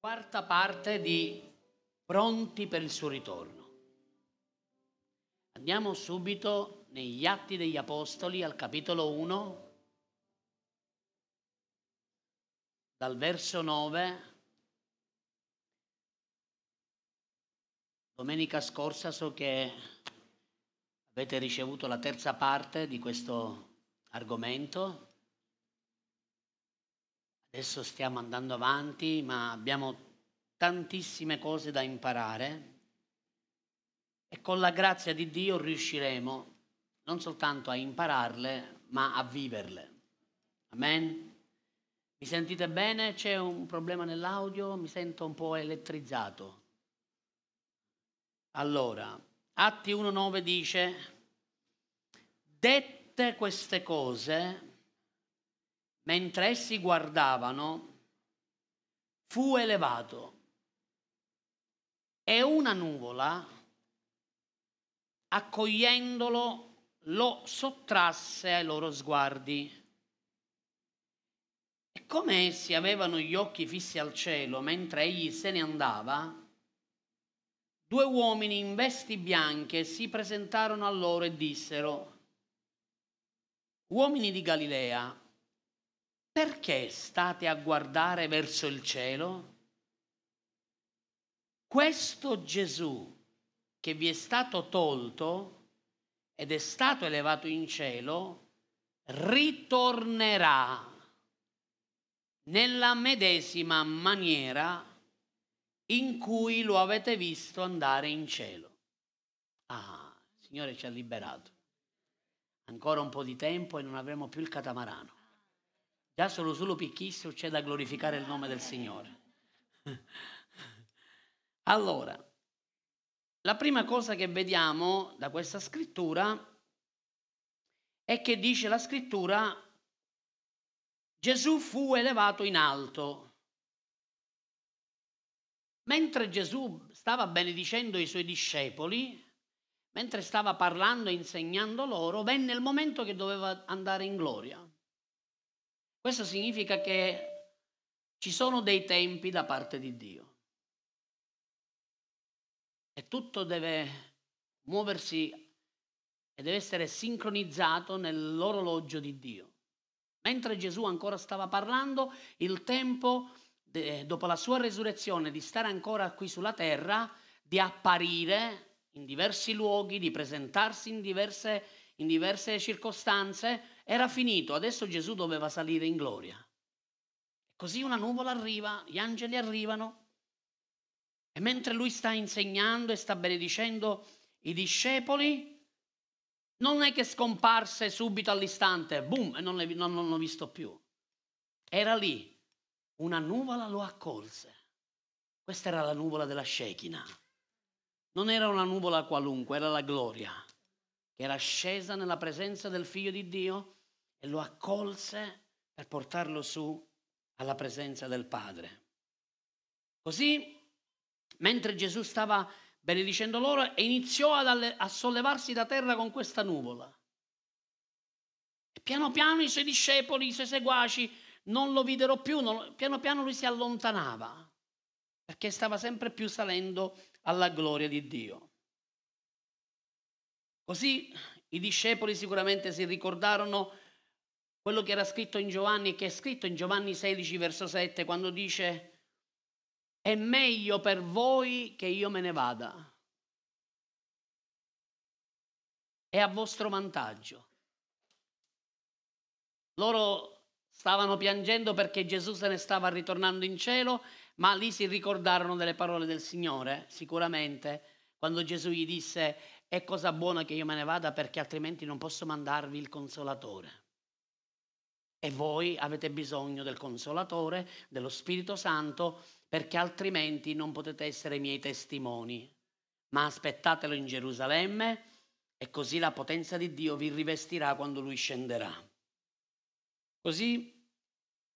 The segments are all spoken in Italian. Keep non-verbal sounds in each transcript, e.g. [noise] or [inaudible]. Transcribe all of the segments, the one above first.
quarta parte di Pronti per il suo ritorno. Andiamo subito negli Atti degli Apostoli al capitolo 1, dal verso 9. Domenica scorsa so che avete ricevuto la terza parte di questo argomento. Adesso stiamo andando avanti, ma abbiamo tantissime cose da imparare e con la grazia di Dio riusciremo non soltanto a impararle, ma a viverle. Amen. Mi sentite bene? C'è un problema nell'audio? Mi sento un po' elettrizzato. Allora, Atti 1.9 dice, dette queste cose, mentre essi guardavano, fu elevato e una nuvola, accogliendolo, lo sottrasse ai loro sguardi. E come essi avevano gli occhi fissi al cielo mentre egli se ne andava, due uomini in vesti bianche si presentarono a loro e dissero, uomini di Galilea, perché state a guardare verso il cielo? Questo Gesù che vi è stato tolto ed è stato elevato in cielo, ritornerà nella medesima maniera in cui lo avete visto andare in cielo. Ah, il Signore ci ha liberato. Ancora un po' di tempo e non avremo più il catamarano. Già solo solo picchissimo c'è da glorificare il nome del Signore. [laughs] Allora, la prima cosa che vediamo da questa scrittura è che dice la scrittura Gesù fu elevato in alto. Mentre Gesù stava benedicendo i suoi discepoli, mentre stava parlando e insegnando loro, venne il momento che doveva andare in gloria. Questo significa che ci sono dei tempi da parte di Dio. E tutto deve muoversi e deve essere sincronizzato nell'orologio di Dio. Mentre Gesù ancora stava parlando, il tempo, dopo la sua resurrezione, di stare ancora qui sulla terra, di apparire in diversi luoghi, di presentarsi in diverse in diverse circostanze, era finito, adesso Gesù doveva salire in gloria. Così una nuvola arriva, gli angeli arrivano e mentre lui sta insegnando e sta benedicendo i discepoli, non è che scomparse subito all'istante, boom, e non, non, non l'ho visto più. Era lì, una nuvola lo accolse. Questa era la nuvola della Shekinah. Non era una nuvola qualunque, era la gloria era scesa nella presenza del figlio di Dio e lo accolse per portarlo su alla presenza del Padre. Così, mentre Gesù stava benedicendo loro, iniziò alle, a sollevarsi da terra con questa nuvola. E piano piano i suoi discepoli, i suoi seguaci non lo videro più, non, piano piano lui si allontanava, perché stava sempre più salendo alla gloria di Dio. Così i discepoli sicuramente si ricordarono quello che era scritto in Giovanni, che è scritto in Giovanni 16, verso 7, quando dice, è meglio per voi che io me ne vada. È a vostro vantaggio. Loro stavano piangendo perché Gesù se ne stava ritornando in cielo, ma lì si ricordarono delle parole del Signore, sicuramente, quando Gesù gli disse, è cosa buona che io me ne vada perché altrimenti non posso mandarvi il consolatore. E voi avete bisogno del consolatore, dello Spirito Santo, perché altrimenti non potete essere miei testimoni. Ma aspettatelo in Gerusalemme e così la potenza di Dio vi rivestirà quando lui scenderà. Così,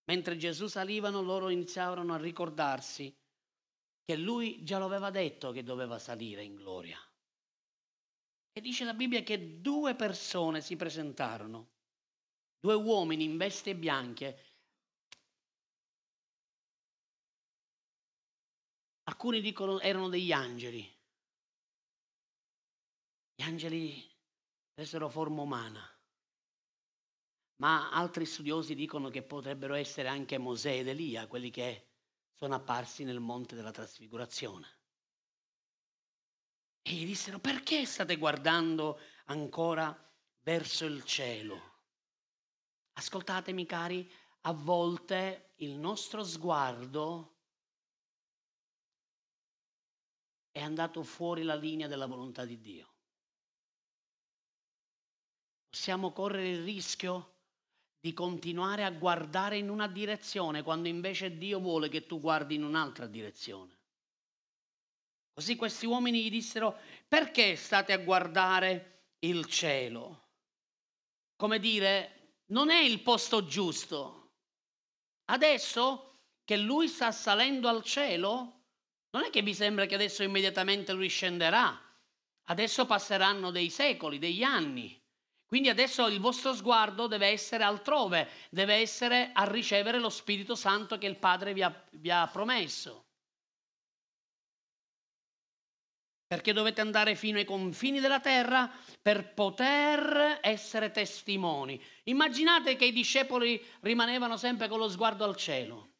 mentre Gesù salivano, loro iniziarono a ricordarsi che lui già lo aveva detto che doveva salire in gloria. E dice la Bibbia che due persone si presentarono, due uomini in veste bianche. alcuni dicono erano degli angeli. Gli angeli presero forma umana, ma altri studiosi dicono che potrebbero essere anche Mosè ed Elia, quelli che sono apparsi nel monte della trasfigurazione. E gli dissero, perché state guardando ancora verso il cielo? Ascoltatemi cari, a volte il nostro sguardo è andato fuori la linea della volontà di Dio. Possiamo correre il rischio di continuare a guardare in una direzione quando invece Dio vuole che tu guardi in un'altra direzione. Così questi uomini gli dissero, perché state a guardare il cielo? Come dire, non è il posto giusto. Adesso che lui sta salendo al cielo, non è che vi sembra che adesso immediatamente lui scenderà. Adesso passeranno dei secoli, degli anni. Quindi adesso il vostro sguardo deve essere altrove, deve essere a ricevere lo Spirito Santo che il Padre vi ha, vi ha promesso. Perché dovete andare fino ai confini della terra per poter essere testimoni. Immaginate che i discepoli rimanevano sempre con lo sguardo al cielo.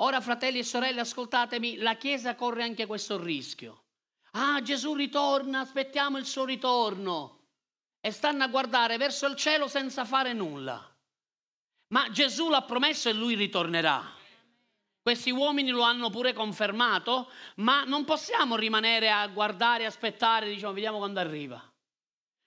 Ora, fratelli e sorelle, ascoltatemi, la Chiesa corre anche questo rischio. Ah, Gesù ritorna, aspettiamo il suo ritorno. E stanno a guardare verso il cielo senza fare nulla. Ma Gesù l'ha promesso e lui ritornerà. Questi uomini lo hanno pure confermato, ma non possiamo rimanere a guardare, aspettare, diciamo, vediamo quando arriva.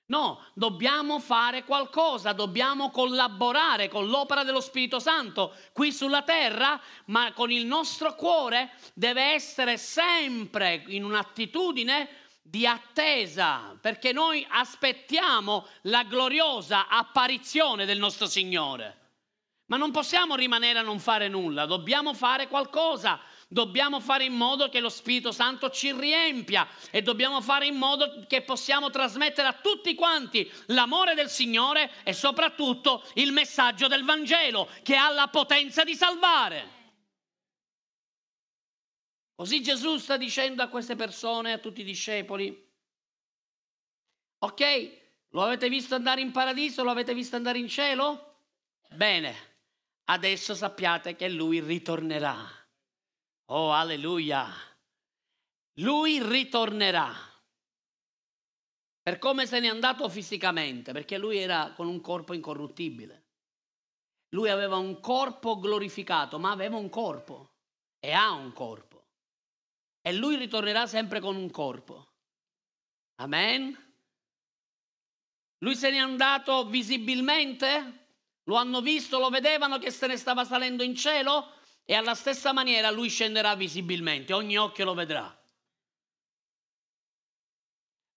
No, dobbiamo fare qualcosa, dobbiamo collaborare con l'opera dello Spirito Santo qui sulla terra, ma con il nostro cuore deve essere sempre in un'attitudine di attesa, perché noi aspettiamo la gloriosa apparizione del nostro Signore. Ma non possiamo rimanere a non fare nulla, dobbiamo fare qualcosa, dobbiamo fare in modo che lo Spirito Santo ci riempia e dobbiamo fare in modo che possiamo trasmettere a tutti quanti l'amore del Signore e soprattutto il messaggio del Vangelo che ha la potenza di salvare. Così Gesù sta dicendo a queste persone, a tutti i discepoli, ok, lo avete visto andare in paradiso, lo avete visto andare in cielo? Bene, adesso sappiate che lui ritornerà. Oh, alleluia! Lui ritornerà. Per come se n'è andato fisicamente, perché lui era con un corpo incorruttibile. Lui aveva un corpo glorificato, ma aveva un corpo e ha un corpo. E lui ritornerà sempre con un corpo. Amen. Lui se n'è andato visibilmente, lo hanno visto, lo vedevano che se ne stava salendo in cielo e alla stessa maniera lui scenderà visibilmente, ogni occhio lo vedrà.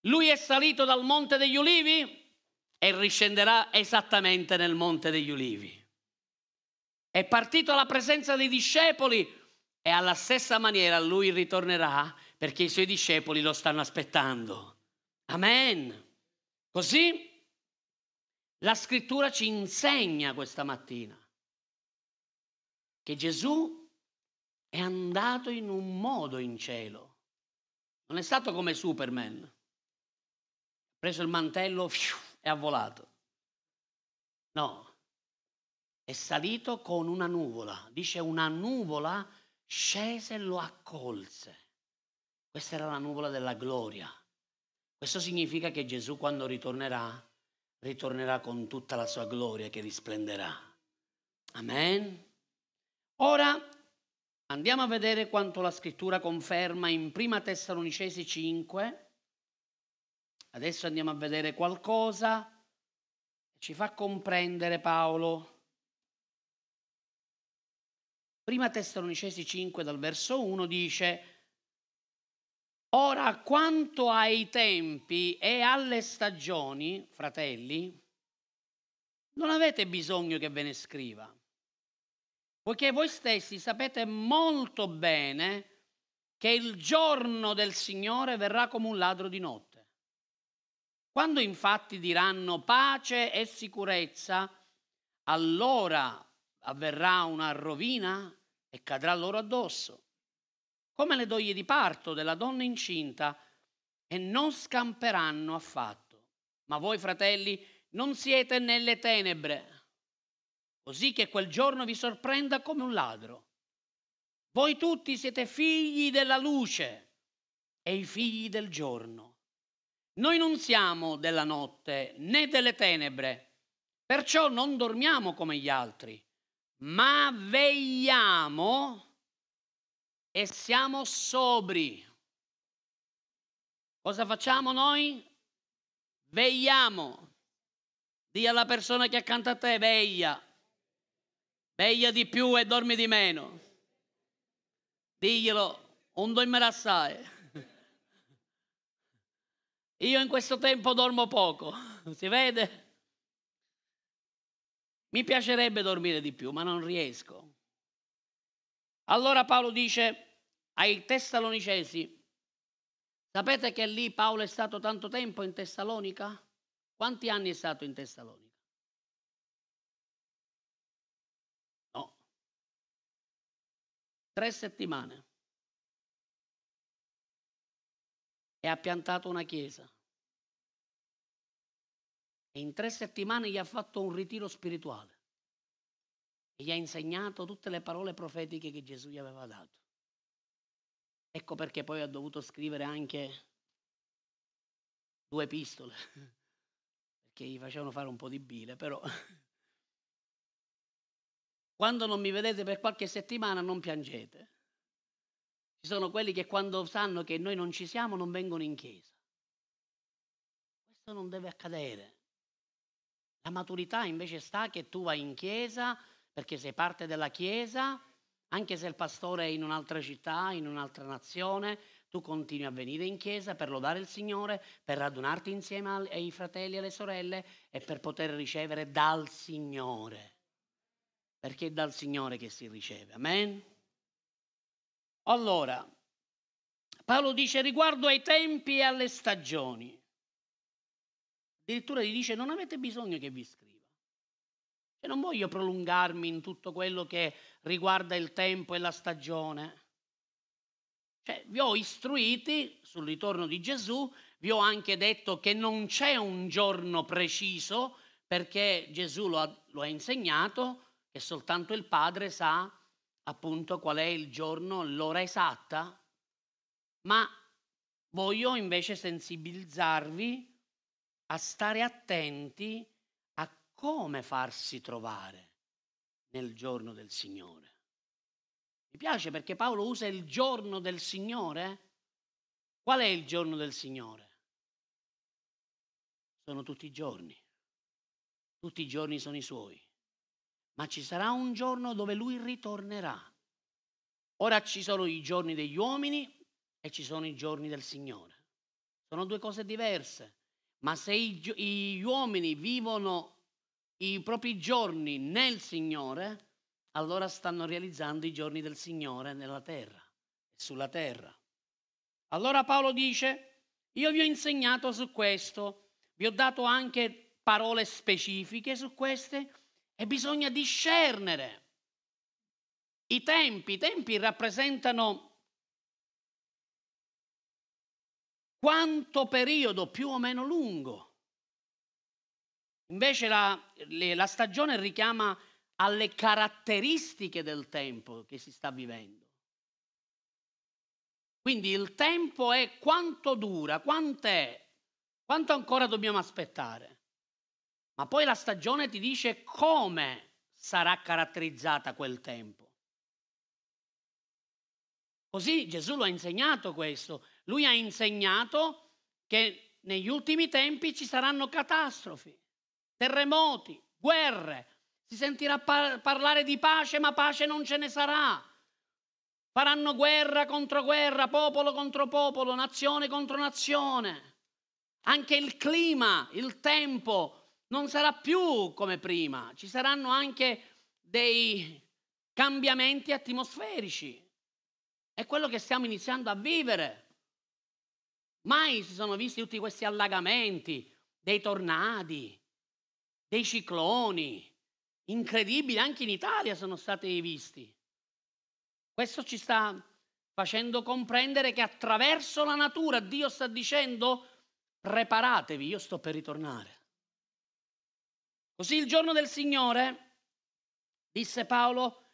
Lui è salito dal Monte degli Ulivi e riscenderà esattamente nel Monte degli Ulivi. È partito alla presenza dei discepoli e alla stessa maniera lui ritornerà perché i suoi discepoli lo stanno aspettando. Amen. Così la scrittura ci insegna questa mattina che Gesù è andato in un modo in cielo. Non è stato come Superman. Ha preso il mantello e ha volato. No, è salito con una nuvola. Dice una nuvola scese e lo accolse. Questa era la nuvola della gloria. Questo significa che Gesù quando ritornerà ritornerà con tutta la sua gloria che risplenderà. Amen. Ora andiamo a vedere quanto la scrittura conferma in Prima Tessalonicesi 5. Adesso andiamo a vedere qualcosa ci fa comprendere Paolo. Prima Tessalonicesi 5 dal verso 1 dice Ora, quanto ai tempi e alle stagioni, fratelli, non avete bisogno che ve ne scriva, poiché voi stessi sapete molto bene che il giorno del Signore verrà come un ladro di notte. Quando infatti diranno pace e sicurezza, allora avverrà una rovina e cadrà loro addosso come le doglie di parto della donna incinta e non scamperanno affatto. Ma voi, fratelli, non siete nelle tenebre, così che quel giorno vi sorprenda come un ladro. Voi tutti siete figli della luce e i figli del giorno. Noi non siamo della notte né delle tenebre, perciò non dormiamo come gli altri, ma vegliamo e siamo sobri. Cosa facciamo noi? Vegliamo. Dì alla persona che è accanto a te, veglia. Veglia di più e dormi di meno. Diglielo, un dormire assai. Io in questo tempo dormo poco, si vede? Mi piacerebbe dormire di più, ma non riesco. Allora Paolo dice ai Tessalonicesi, sapete che lì Paolo è stato tanto tempo in Tessalonica? Quanti anni è stato in Tessalonica? No. Tre settimane. E ha piantato una chiesa. E in tre settimane gli ha fatto un ritiro spirituale e gli ha insegnato tutte le parole profetiche che Gesù gli aveva dato. Ecco perché poi ha dovuto scrivere anche due epistole, [laughs] perché gli facevano fare un po' di bile, però [laughs] quando non mi vedete per qualche settimana non piangete. Ci sono quelli che quando sanno che noi non ci siamo non vengono in chiesa. Questo non deve accadere. La maturità invece sta che tu vai in chiesa perché sei parte della chiesa, anche se il pastore è in un'altra città, in un'altra nazione, tu continui a venire in chiesa per lodare il Signore, per radunarti insieme ai fratelli e alle sorelle e per poter ricevere dal Signore. Perché è dal Signore che si riceve. Amen? Allora, Paolo dice riguardo ai tempi e alle stagioni. Addirittura gli dice non avete bisogno che vi scriva. E non voglio prolungarmi in tutto quello che riguarda il tempo e la stagione. Cioè, vi ho istruiti sul ritorno di Gesù, vi ho anche detto che non c'è un giorno preciso perché Gesù lo ha, lo ha insegnato, che soltanto il Padre sa appunto qual è il giorno, l'ora esatta, ma voglio invece sensibilizzarvi a stare attenti come farsi trovare nel giorno del Signore. Mi piace perché Paolo usa il giorno del Signore. Qual è il giorno del Signore? Sono tutti i giorni. Tutti i giorni sono i suoi. Ma ci sarà un giorno dove lui ritornerà. Ora ci sono i giorni degli uomini e ci sono i giorni del Signore. Sono due cose diverse. Ma se gli uomini vivono i propri giorni nel Signore, allora stanno realizzando i giorni del Signore nella terra, sulla terra. Allora Paolo dice, io vi ho insegnato su questo, vi ho dato anche parole specifiche su queste e bisogna discernere i tempi. I tempi rappresentano quanto periodo più o meno lungo. Invece la, la stagione richiama alle caratteristiche del tempo che si sta vivendo. Quindi il tempo è quanto dura, quant'è, quanto ancora dobbiamo aspettare. Ma poi la stagione ti dice come sarà caratterizzata quel tempo. Così Gesù lo ha insegnato questo. Lui ha insegnato che negli ultimi tempi ci saranno catastrofi, terremoti, guerre. Si sentirà par- parlare di pace, ma pace non ce ne sarà. Faranno guerra contro guerra, popolo contro popolo, nazione contro nazione. Anche il clima, il tempo non sarà più come prima. Ci saranno anche dei cambiamenti atmosferici. È quello che stiamo iniziando a vivere. Mai si sono visti tutti questi allagamenti, dei tornadi, dei cicloni, incredibili, anche in Italia sono stati visti. Questo ci sta facendo comprendere che attraverso la natura Dio sta dicendo preparatevi, io sto per ritornare. Così il giorno del Signore, disse Paolo,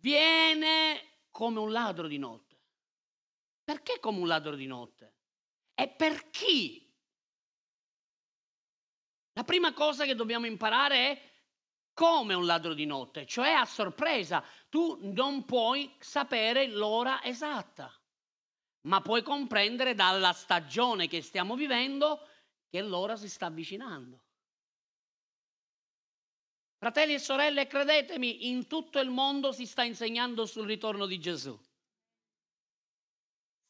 viene come un ladro di notte. Perché come un ladro di notte? E per chi? La prima cosa che dobbiamo imparare è come un ladro di notte, cioè a sorpresa. Tu non puoi sapere l'ora esatta, ma puoi comprendere dalla stagione che stiamo vivendo che l'ora si sta avvicinando. Fratelli e sorelle, credetemi, in tutto il mondo si sta insegnando sul ritorno di Gesù.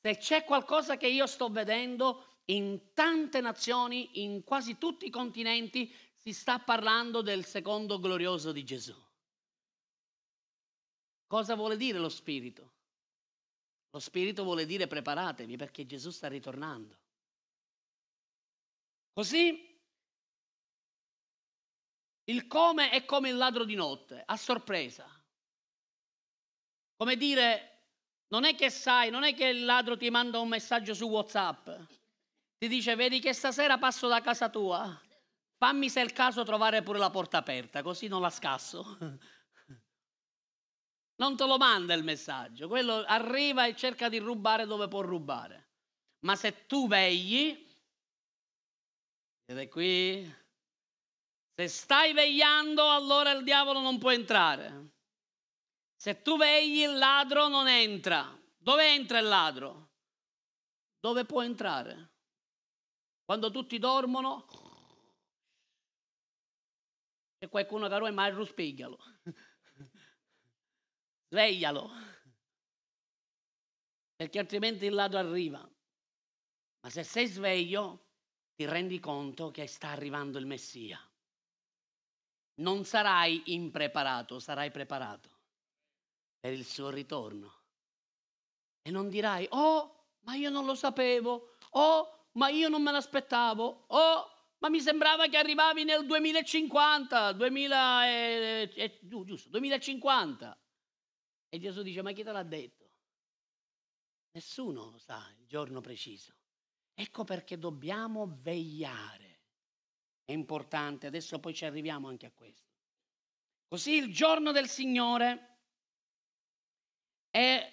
Se c'è qualcosa che io sto vedendo in tante nazioni, in quasi tutti i continenti, si sta parlando del secondo glorioso di Gesù. Cosa vuole dire lo Spirito? Lo Spirito vuole dire preparatevi perché Gesù sta ritornando. Così il come è come il ladro di notte, a sorpresa. Come dire, non è che sai, non è che il ladro ti manda un messaggio su WhatsApp, ti dice vedi che stasera passo da casa tua, Fammi se è il caso trovare pure la porta aperta, così non la scasso. [laughs] Non te lo manda il messaggio, quello arriva e cerca di rubare dove può rubare. Ma se tu vegli, ed qui, se stai vegliando, allora il diavolo non può entrare. Se tu vegli, il ladro non entra. Dove entra il ladro? Dove può entrare? Quando tutti dormono, c'è qualcuno che è mai ruspiglialo. [laughs] Sveglialo. Perché altrimenti il ladro arriva. Ma se sei sveglio, ti rendi conto che sta arrivando il Messia. Non sarai impreparato, sarai preparato per il suo ritorno. E non dirai, oh, ma io non lo sapevo, oh, ma io non me l'aspettavo, oh, ma mi sembrava che arrivavi nel 2050, 2000 e, e, giusto, 2050. E Gesù dice, ma chi te l'ha detto? Nessuno sa il giorno preciso. Ecco perché dobbiamo vegliare. È importante, adesso poi ci arriviamo anche a questo. Così il giorno del Signore è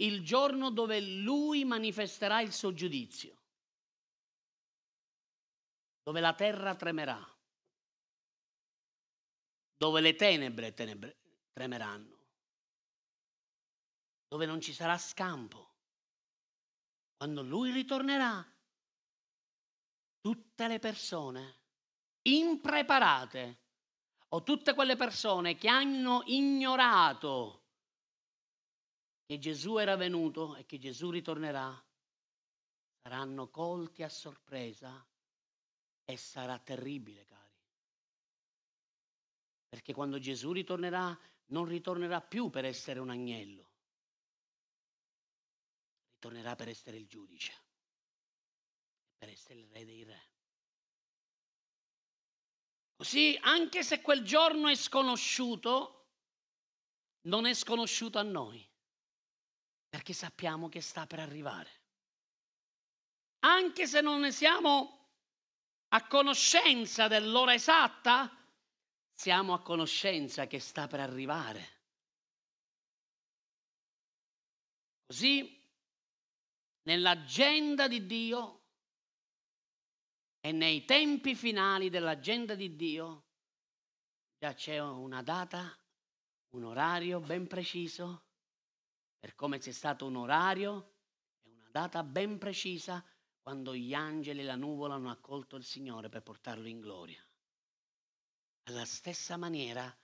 il giorno dove Lui manifesterà il suo giudizio dove la terra tremerà, dove le tenebre, tenebre tremeranno, dove non ci sarà scampo. Quando lui ritornerà, tutte le persone impreparate o tutte quelle persone che hanno ignorato che Gesù era venuto e che Gesù ritornerà, saranno colti a sorpresa e sarà terribile, cari. Perché quando Gesù ritornerà, non ritornerà più per essere un agnello, ritornerà per essere il giudice, per essere il re dei re. Così, anche se quel giorno è sconosciuto, non è sconosciuto a noi, perché sappiamo che sta per arrivare. Anche se non ne siamo a conoscenza dell'ora esatta, siamo a conoscenza che sta per arrivare. Così, nell'agenda di Dio e nei tempi finali dell'agenda di Dio, già c'è una data, un orario ben preciso, per come c'è stato un orario e una data ben precisa quando gli angeli e la nuvola hanno accolto il Signore per portarlo in gloria. Alla stessa maniera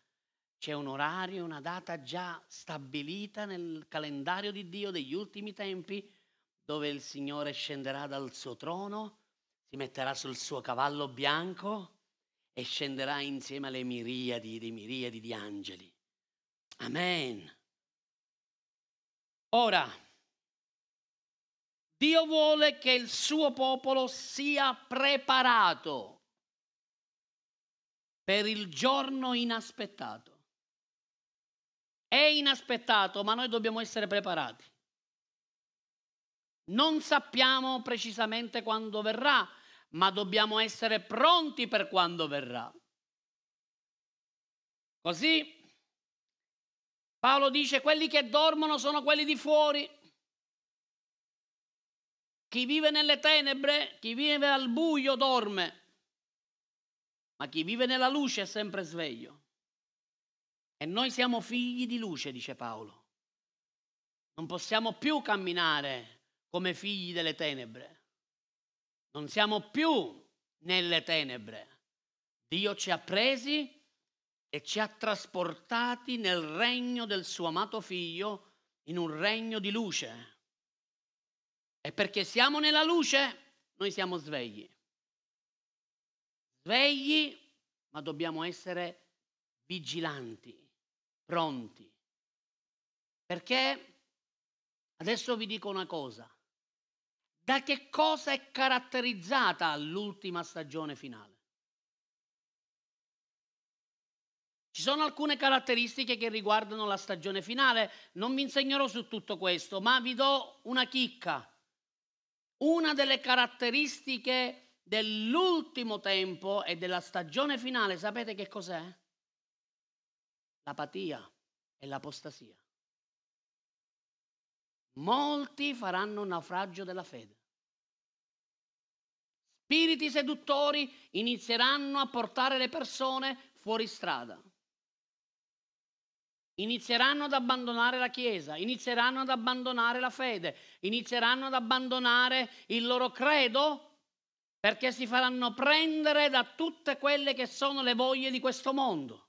c'è un orario, una data già stabilita nel calendario di Dio degli ultimi tempi dove il Signore scenderà dal suo trono, si metterà sul suo cavallo bianco e scenderà insieme alle miriadi di miriadi di angeli. Amen. Ora, Dio vuole che il suo popolo sia preparato per il giorno inaspettato. È inaspettato, ma noi dobbiamo essere preparati. Non sappiamo precisamente quando verrà, ma dobbiamo essere pronti per quando verrà. Così Paolo dice quelli che dormono sono quelli di fuori. Chi vive nelle tenebre, chi vive al buio dorme, ma chi vive nella luce è sempre sveglio. E noi siamo figli di luce, dice Paolo. Non possiamo più camminare come figli delle tenebre. Non siamo più nelle tenebre. Dio ci ha presi e ci ha trasportati nel regno del suo amato figlio, in un regno di luce. E perché siamo nella luce, noi siamo svegli. Svegli, ma dobbiamo essere vigilanti, pronti. Perché adesso vi dico una cosa. Da che cosa è caratterizzata l'ultima stagione finale? Ci sono alcune caratteristiche che riguardano la stagione finale, non vi insegnerò su tutto questo, ma vi do una chicca. Una delle caratteristiche dell'ultimo tempo e della stagione finale, sapete che cos'è? L'apatia e l'apostasia. Molti faranno naufragio della fede. Spiriti seduttori inizieranno a portare le persone fuori strada inizieranno ad abbandonare la Chiesa, inizieranno ad abbandonare la fede, inizieranno ad abbandonare il loro credo perché si faranno prendere da tutte quelle che sono le voglie di questo mondo.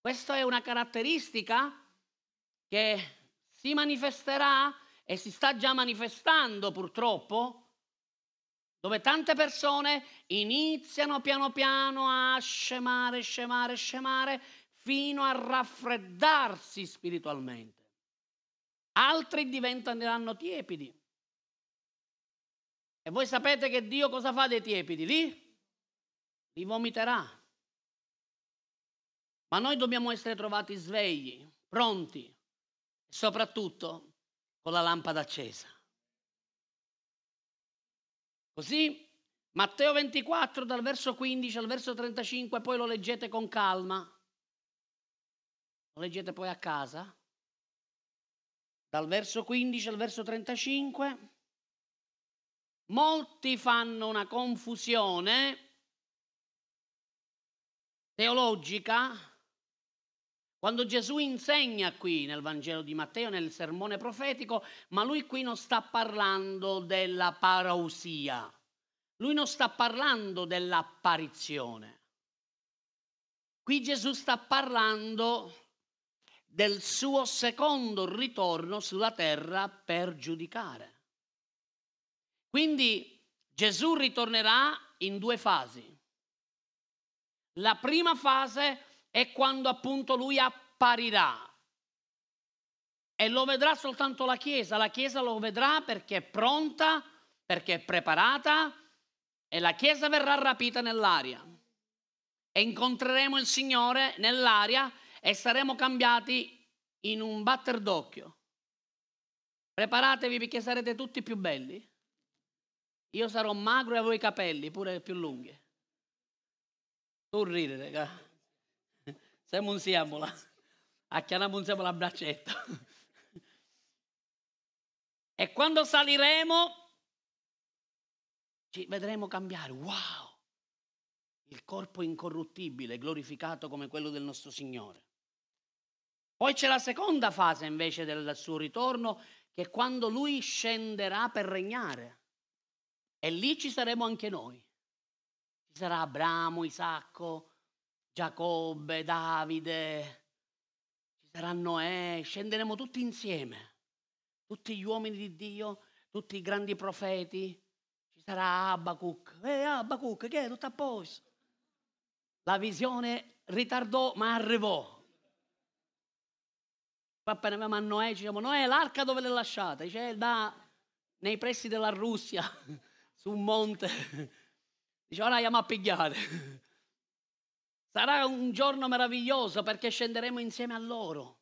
Questa è una caratteristica che si manifesterà e si sta già manifestando purtroppo, dove tante persone iniziano piano piano a scemare, scemare, scemare fino a raffreddarsi spiritualmente. Altri diventeranno tiepidi. E voi sapete che Dio cosa fa dei tiepidi? Lì li vomiterà. Ma noi dobbiamo essere trovati svegli, pronti soprattutto con la lampada accesa. Così Matteo 24 dal verso 15 al verso 35, poi lo leggete con calma. Lo leggete poi a casa. Dal verso 15 al verso 35. Molti fanno una confusione teologica quando Gesù insegna qui nel Vangelo di Matteo, nel sermone profetico, ma lui qui non sta parlando della parousia, lui non sta parlando dell'apparizione. Qui Gesù sta parlando del suo secondo ritorno sulla terra per giudicare. Quindi Gesù ritornerà in due fasi. La prima fase è quando appunto lui apparirà e lo vedrà soltanto la Chiesa. La Chiesa lo vedrà perché è pronta, perché è preparata e la Chiesa verrà rapita nell'aria. E incontreremo il Signore nell'aria e saremo cambiati in un batter d'occhio. Preparatevi perché sarete tutti più belli. Io sarò magro e voi i capelli pure più lunghi. Tu ridere, raga. [laughs] Siamo un siamola. Acchianiamo un siamola a braccetto. [laughs] E quando saliremo ci vedremo cambiare. Wow! Il corpo incorruttibile, glorificato come quello del nostro Signore. Poi c'è la seconda fase invece del suo ritorno, che è quando lui scenderà per regnare. E lì ci saremo anche noi. Ci sarà Abramo, Isacco, Giacobbe, Davide, ci sarà Noè, scenderemo tutti insieme. Tutti gli uomini di Dio, tutti i grandi profeti. Ci sarà Abacuc. Eh, Abacuc, che è? Tutto a posto. La visione ritardò, ma arrivò. Appena avevamo a Noè, diciamo, Noè, l'arca dove l'hai lasciata? Dice, da, nei pressi della Russia, [laughs] su un monte. Dice, ora andiamo a pigliare. Sarà un giorno meraviglioso perché scenderemo insieme a loro.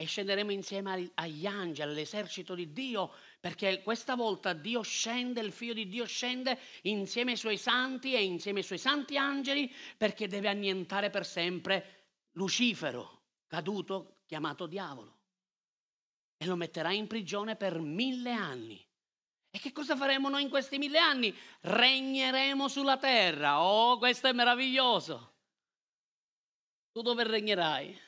e scenderemo insieme agli angeli, all'esercito di Dio, perché questa volta Dio scende, il figlio di Dio scende insieme ai suoi santi e insieme ai suoi santi angeli, perché deve annientare per sempre Lucifero, caduto, chiamato diavolo. E lo metterà in prigione per mille anni. E che cosa faremo noi in questi mille anni? Regneremo sulla terra. Oh, questo è meraviglioso. Tu dove regnerai?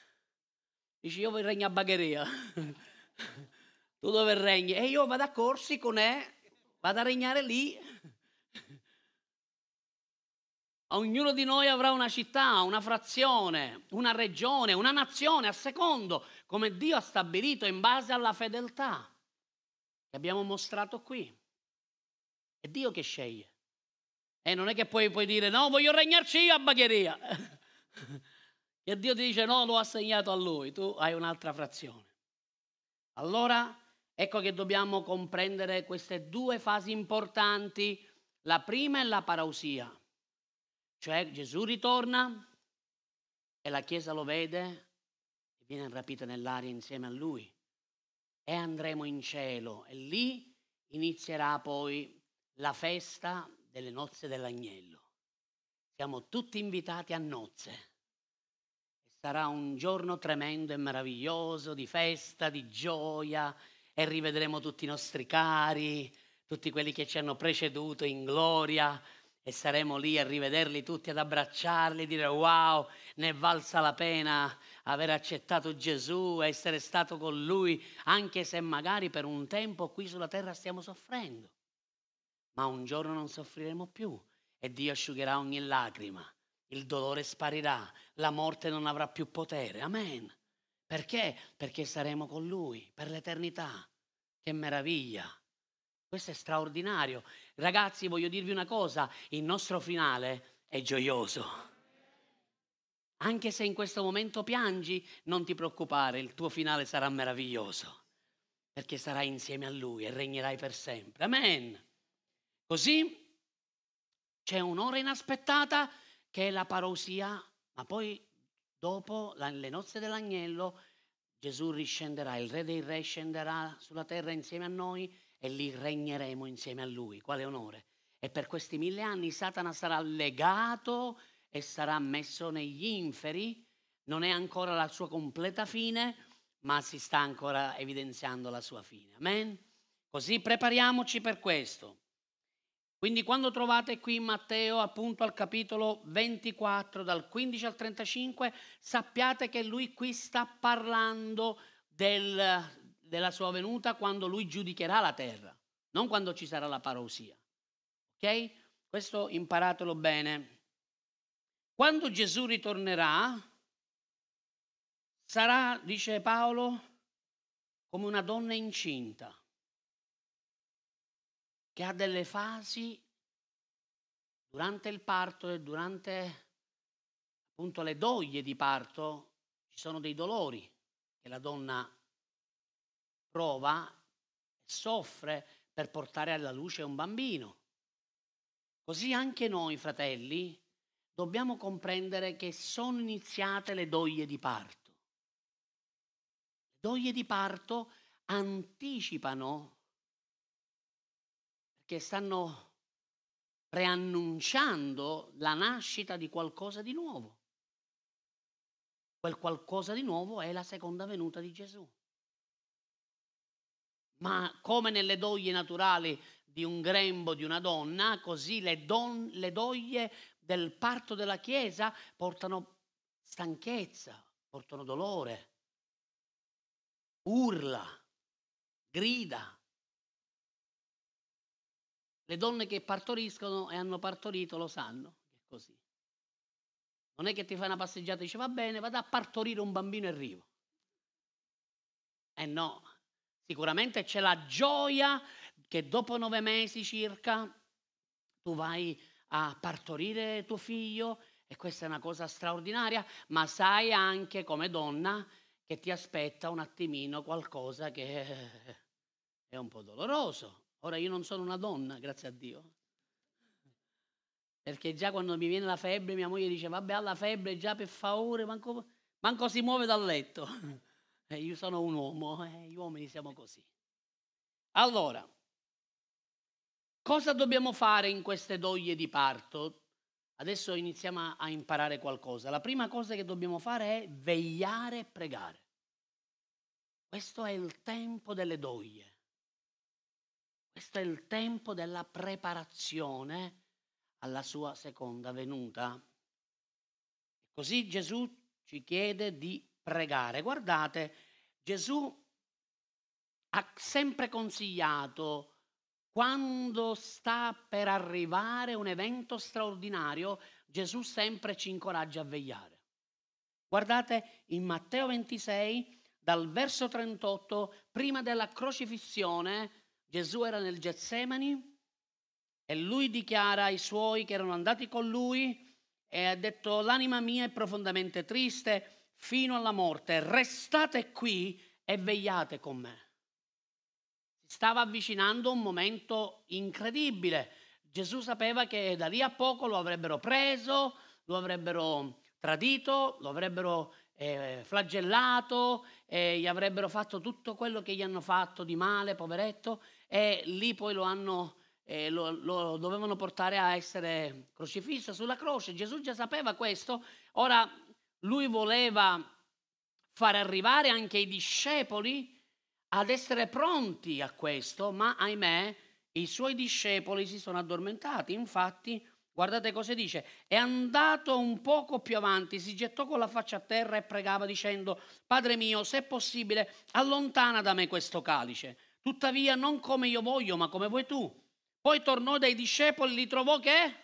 Dici, io regno a Bagheria. [laughs] tu dove regni? E io vado a Corsi con E, vado a regnare lì. Ognuno di noi avrà una città, una frazione, una regione, una nazione a secondo, come Dio ha stabilito in base alla fedeltà che abbiamo mostrato qui. È Dio che sceglie. E non è che poi puoi dire no, voglio regnarci io a Bagheria. [laughs] E Dio ti dice no, l'ho assegnato a lui, tu hai un'altra frazione. Allora ecco che dobbiamo comprendere queste due fasi importanti. La prima è la parausia, cioè Gesù ritorna e la Chiesa lo vede e viene rapita nell'aria insieme a lui. E andremo in cielo e lì inizierà poi la festa delle nozze dell'agnello. Siamo tutti invitati a nozze. Sarà un giorno tremendo e meraviglioso di festa, di gioia e rivedremo tutti i nostri cari, tutti quelli che ci hanno preceduto in gloria e saremo lì a rivederli tutti, ad abbracciarli, dire wow, ne è valsa la pena aver accettato Gesù, essere stato con Lui, anche se magari per un tempo qui sulla terra stiamo soffrendo. Ma un giorno non soffriremo più e Dio asciugherà ogni lacrima il dolore sparirà, la morte non avrà più potere. Amen. Perché? Perché saremo con Lui per l'eternità. Che meraviglia. Questo è straordinario. Ragazzi, voglio dirvi una cosa, il nostro finale è gioioso. Anche se in questo momento piangi, non ti preoccupare, il tuo finale sarà meraviglioso, perché sarai insieme a Lui e regnerai per sempre. Amen. Così c'è un'ora inaspettata che è la parousia, ma poi dopo le nozze dell'agnello Gesù riscenderà, il re dei re scenderà sulla terra insieme a noi e lì regneremo insieme a lui. Quale onore! E per questi mille anni Satana sarà legato e sarà messo negli inferi. Non è ancora la sua completa fine, ma si sta ancora evidenziando la sua fine. Amen? Così prepariamoci per questo. Quindi quando trovate qui Matteo appunto al capitolo 24 dal 15 al 35 sappiate che lui qui sta parlando del, della sua venuta quando lui giudicherà la terra, non quando ci sarà la parousia. Ok? Questo imparatelo bene. Quando Gesù ritornerà sarà, dice Paolo, come una donna incinta che ha delle fasi durante il parto e durante appunto le doglie di parto ci sono dei dolori che la donna prova soffre per portare alla luce un bambino. Così anche noi, fratelli, dobbiamo comprendere che sono iniziate le doglie di parto. Le doglie di parto anticipano che stanno preannunciando la nascita di qualcosa di nuovo. Quel qualcosa di nuovo è la seconda venuta di Gesù. Ma come nelle doglie naturali di un grembo, di una donna, così le, don, le doglie del parto della Chiesa portano stanchezza, portano dolore, urla, grida, le donne che partoriscono e hanno partorito lo sanno è così. Non è che ti fai una passeggiata e dici va bene, vado a partorire un bambino e arrivo. Eh no, sicuramente c'è la gioia che dopo nove mesi circa tu vai a partorire tuo figlio e questa è una cosa straordinaria, ma sai anche come donna che ti aspetta un attimino qualcosa che è un po' doloroso. Ora io non sono una donna, grazie a Dio. Perché già quando mi viene la febbre, mia moglie dice, vabbè, alla febbre già per favore, manco, manco si muove dal letto. Eh, io sono un uomo, eh, gli uomini siamo così. Allora, cosa dobbiamo fare in queste doglie di parto? Adesso iniziamo a imparare qualcosa. La prima cosa che dobbiamo fare è vegliare e pregare. Questo è il tempo delle doglie. Questo è il tempo della preparazione alla sua seconda venuta. Così Gesù ci chiede di pregare. Guardate, Gesù ha sempre consigliato quando sta per arrivare un evento straordinario, Gesù sempre ci incoraggia a vegliare. Guardate in Matteo 26, dal verso 38, prima della crocifissione, Gesù era nel Getsemani e lui dichiara ai suoi che erano andati con lui e ha detto l'anima mia è profondamente triste fino alla morte, restate qui e vegliate con me stava avvicinando un momento incredibile. Gesù sapeva che da lì a poco lo avrebbero preso, lo avrebbero tradito, lo avrebbero eh, flagellato, eh, gli avrebbero fatto tutto quello che gli hanno fatto di male, poveretto, e lì poi lo hanno... Eh, lo, lo, dovevano portare a essere crocifisso sulla croce. Gesù già sapeva questo, ora lui voleva far arrivare anche i discepoli ad essere pronti a questo, ma ahimè i suoi discepoli si sono addormentati. Infatti, guardate cosa dice, è andato un poco più avanti, si gettò con la faccia a terra e pregava dicendo, Padre mio, se è possibile, allontana da me questo calice, tuttavia non come io voglio, ma come vuoi tu. Poi tornò dai discepoli, li trovò che?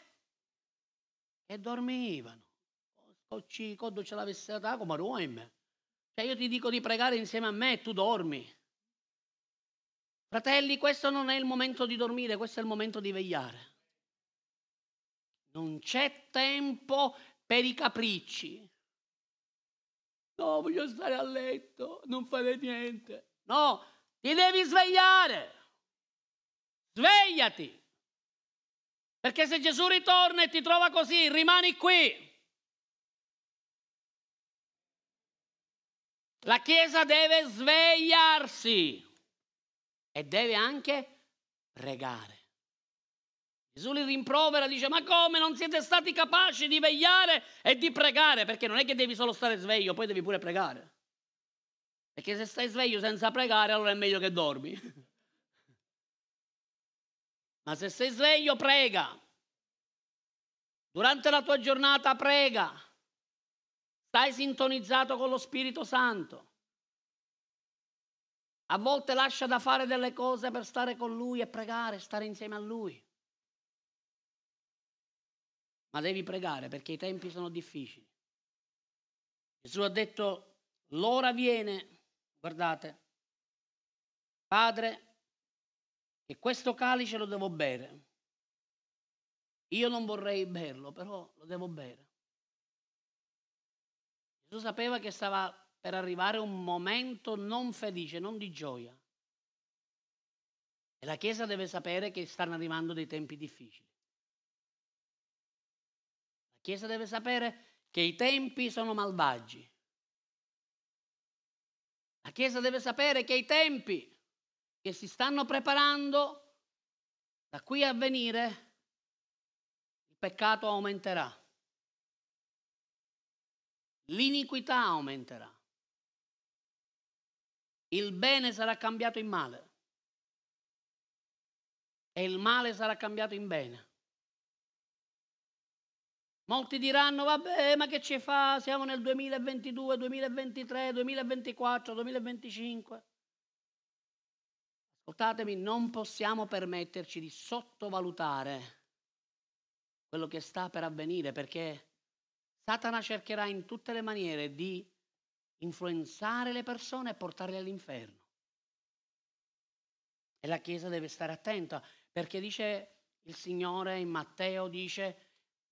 E dormivano. Quando ce l'avesse dato, come ruoime. Cioè io ti dico di pregare insieme a me e tu dormi. Fratelli, questo non è il momento di dormire, questo è il momento di vegliare. Non c'è tempo per i capricci. No, voglio stare a letto, non fare niente. No, ti devi svegliare. Svegliati. Perché se Gesù ritorna e ti trova così, rimani qui. La Chiesa deve svegliarsi e deve anche pregare. Gesù li rimprovera, dice, ma come non siete stati capaci di vegliare e di pregare? Perché non è che devi solo stare sveglio, poi devi pure pregare. Perché se stai sveglio senza pregare, allora è meglio che dormi. [laughs] Ma se sei sveglio, prega. Durante la tua giornata prega. Stai sintonizzato con lo Spirito Santo. A volte lascia da fare delle cose per stare con lui e pregare, stare insieme a lui. Ma devi pregare perché i tempi sono difficili. Gesù ha detto, l'ora viene, guardate, Padre, che questo calice lo devo bere. Io non vorrei berlo, però lo devo bere. Gesù sapeva che stava per arrivare un momento non felice, non di gioia. E la Chiesa deve sapere che stanno arrivando dei tempi difficili. La Chiesa deve sapere che i tempi sono malvagi. La Chiesa deve sapere che i tempi che si stanno preparando da qui a venire, il peccato aumenterà. L'iniquità aumenterà il bene sarà cambiato in male e il male sarà cambiato in bene. Molti diranno, vabbè, ma che ci fa? Siamo nel 2022, 2023, 2024, 2025. Ascoltatemi, non possiamo permetterci di sottovalutare quello che sta per avvenire perché Satana cercherà in tutte le maniere di influenzare le persone e portarle all'inferno. E la Chiesa deve stare attenta perché dice il Signore in Matteo, dice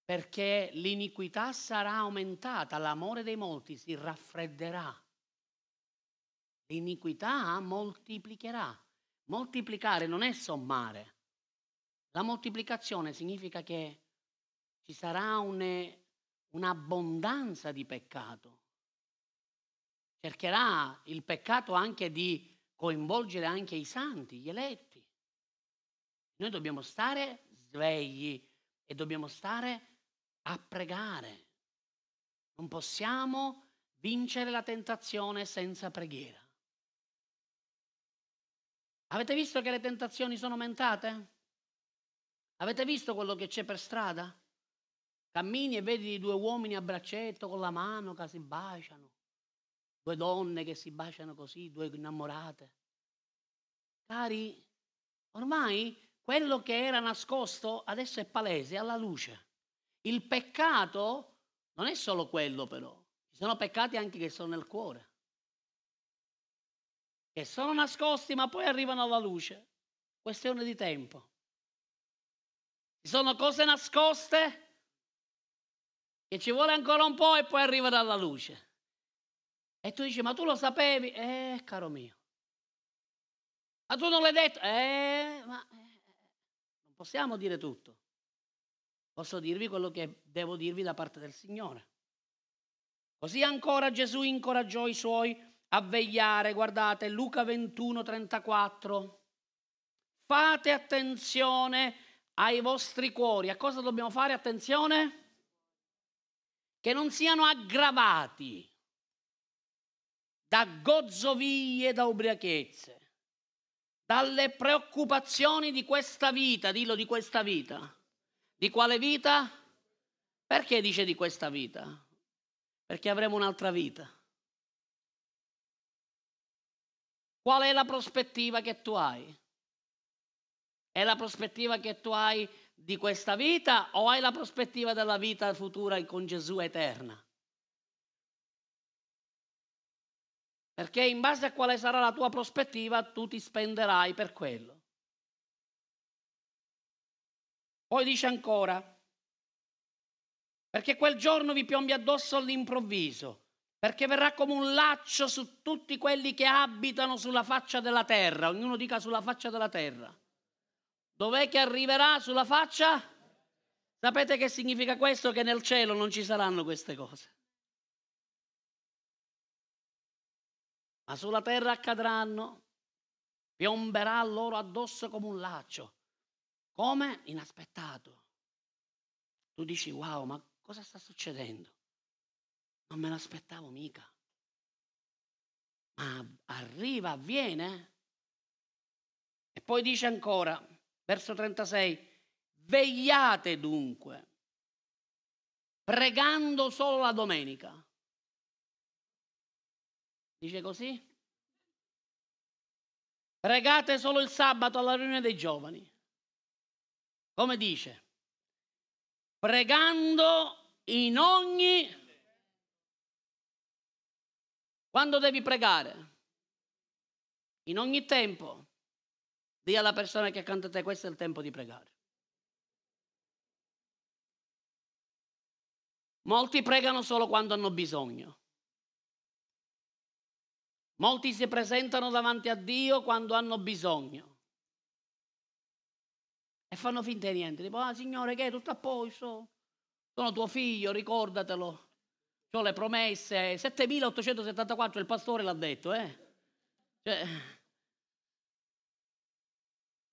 perché l'iniquità sarà aumentata, l'amore dei molti si raffredderà. L'iniquità moltiplicherà. Moltiplicare non è sommare. La moltiplicazione significa che ci sarà un'abbondanza di peccato cercherà il peccato anche di coinvolgere anche i santi, gli eletti. Noi dobbiamo stare svegli e dobbiamo stare a pregare. Non possiamo vincere la tentazione senza preghiera. Avete visto che le tentazioni sono aumentate? Avete visto quello che c'è per strada? Cammini e vedi due uomini a braccetto con la mano che si baciano, due donne che si baciano così, due innamorate. Cari, ormai quello che era nascosto adesso è palese, è alla luce. Il peccato non è solo quello però, ci sono peccati anche che sono nel cuore, che sono nascosti ma poi arrivano alla luce. Questione di tempo. Ci sono cose nascoste che ci vuole ancora un po' e poi arrivano alla luce. E tu dici, ma tu lo sapevi? Eh, caro mio. Ma tu non l'hai detto? Eh, ma eh, non possiamo dire tutto. Posso dirvi quello che devo dirvi da parte del Signore. Così ancora Gesù incoraggiò i suoi a vegliare. Guardate, Luca 21, 34. Fate attenzione ai vostri cuori. A cosa dobbiamo fare attenzione? Che non siano aggravati da gozzovie e da ubriachezze, dalle preoccupazioni di questa vita, dillo di questa vita. Di quale vita? Perché dice di questa vita? Perché avremo un'altra vita. Qual è la prospettiva che tu hai? È la prospettiva che tu hai di questa vita o hai la prospettiva della vita futura con Gesù eterna? Perché in base a quale sarà la tua prospettiva tu ti spenderai per quello. Poi dice ancora, perché quel giorno vi piombi addosso all'improvviso, perché verrà come un laccio su tutti quelli che abitano sulla faccia della terra, ognuno dica sulla faccia della terra. Dov'è che arriverà sulla faccia? Sapete che significa questo? Che nel cielo non ci saranno queste cose. Ma sulla terra accadranno, piomberà loro addosso come un laccio. Come? Inaspettato. Tu dici, wow, ma cosa sta succedendo? Non me l'aspettavo mica. Ma arriva, avviene. E poi dice ancora, Verso 36. Vegliate dunque, pregando solo la domenica. Dice così? Pregate solo il sabato alla riunione dei giovani. Come dice? Pregando in ogni... Quando devi pregare? In ogni tempo. Dì alla persona che accanto a te, questo è il tempo di pregare. Molti pregano solo quando hanno bisogno. Molti si presentano davanti a Dio quando hanno bisogno. E fanno finta di niente. Dicono, ah Signore, che è tutto a posto? Sono tuo figlio, ricordatelo. Ho le promesse. 7874 il pastore l'ha detto, eh? Cioè,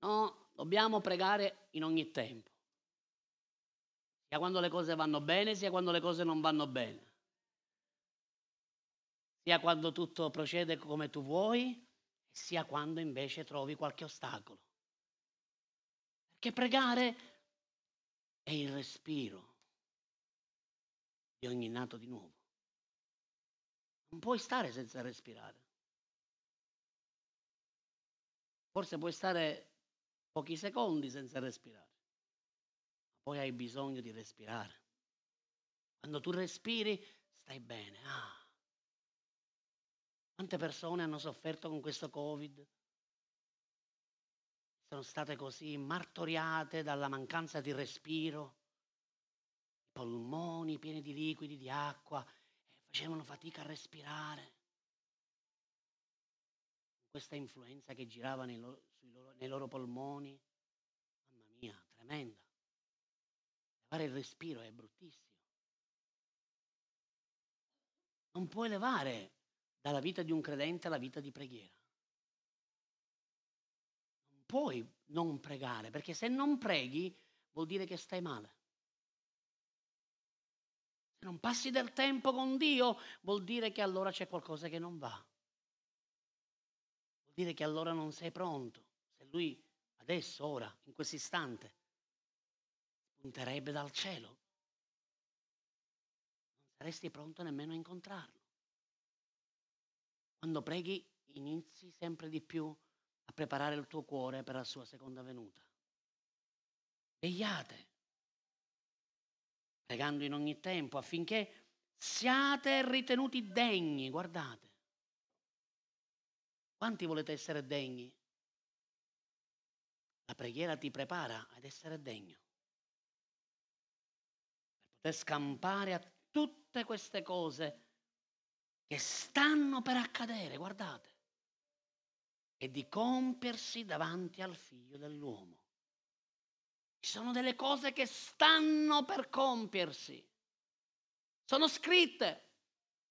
No, dobbiamo pregare in ogni tempo. Sia quando le cose vanno bene, sia quando le cose non vanno bene. Sia quando tutto procede come tu vuoi, sia quando invece trovi qualche ostacolo. Perché pregare è il respiro di ogni nato di nuovo. Non puoi stare senza respirare. Forse puoi stare pochi secondi senza respirare. Poi hai bisogno di respirare. Quando tu respiri, stai bene. Ah. Quante persone hanno sofferto con questo Covid? Sono state così martoriate dalla mancanza di respiro, i polmoni pieni di liquidi, di acqua, e facevano fatica a respirare. Questa influenza che girava nei loro, loro, nei loro polmoni. Mamma mia, tremenda. Levare il respiro è bruttissimo. Non puoi levare dalla vita di un credente alla vita di preghiera. Non puoi non pregare, perché se non preghi vuol dire che stai male. Se non passi del tempo con Dio vuol dire che allora c'è qualcosa che non va. Vuol dire che allora non sei pronto. Lui adesso, ora, in questo istante, spunterebbe dal cielo, non saresti pronto nemmeno a incontrarlo. Quando preghi inizi sempre di più a preparare il tuo cuore per la sua seconda venuta. Vegliate, pregando in ogni tempo affinché siate ritenuti degni, guardate. Quanti volete essere degni? La preghiera ti prepara ad essere degno. Per poter scampare a tutte queste cose che stanno per accadere, guardate, e di compiersi davanti al figlio dell'uomo. Ci sono delle cose che stanno per compiersi. Sono scritte,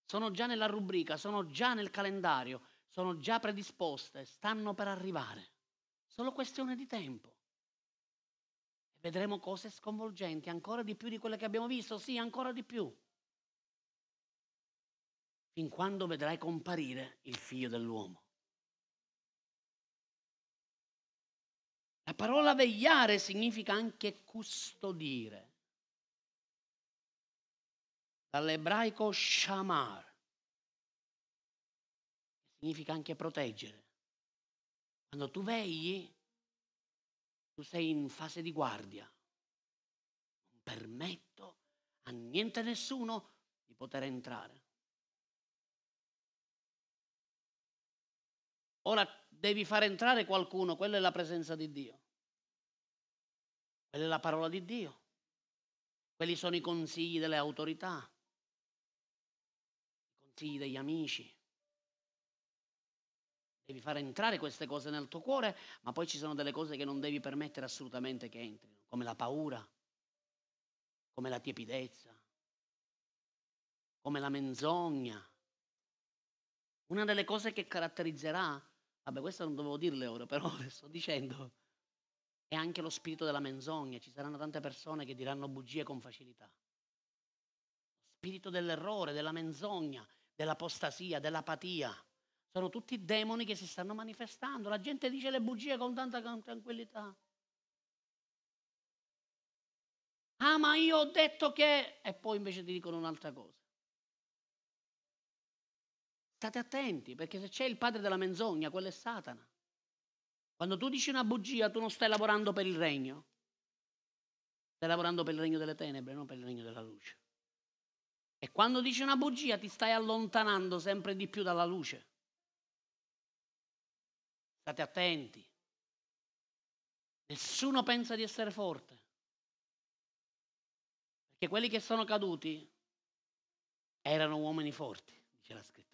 sono già nella rubrica, sono già nel calendario, sono già predisposte, stanno per arrivare. Solo questione di tempo. E vedremo cose sconvolgenti, ancora di più di quelle che abbiamo visto, sì, ancora di più fin quando vedrai comparire il figlio dell'uomo. La parola vegliare significa anche custodire. Dall'ebraico shamar, significa anche proteggere. Quando tu vegli, tu sei in fase di guardia. Non permetto a niente nessuno di poter entrare. Ora devi far entrare qualcuno, quella è la presenza di Dio. Quella è la parola di Dio. Quelli sono i consigli delle autorità, i consigli degli amici. Devi far entrare queste cose nel tuo cuore, ma poi ci sono delle cose che non devi permettere assolutamente che entrino, come la paura, come la tiepidezza, come la menzogna. Una delle cose che caratterizzerà Vabbè, questo non dovevo dirle ora, però [laughs] le sto dicendo. È anche lo spirito della menzogna. Ci saranno tante persone che diranno bugie con facilità. Lo spirito dell'errore, della menzogna, dell'apostasia, dell'apatia. Sono tutti demoni che si stanno manifestando. La gente dice le bugie con tanta tranquillità. Ah, ma io ho detto che... E poi invece ti dicono un'altra cosa. State attenti, perché se c'è il padre della menzogna, quello è Satana. Quando tu dici una bugia, tu non stai lavorando per il regno. Stai lavorando per il regno delle tenebre, non per il regno della luce. E quando dici una bugia ti stai allontanando sempre di più dalla luce. State attenti. Nessuno pensa di essere forte. Perché quelli che sono caduti erano uomini forti, dice la scrittura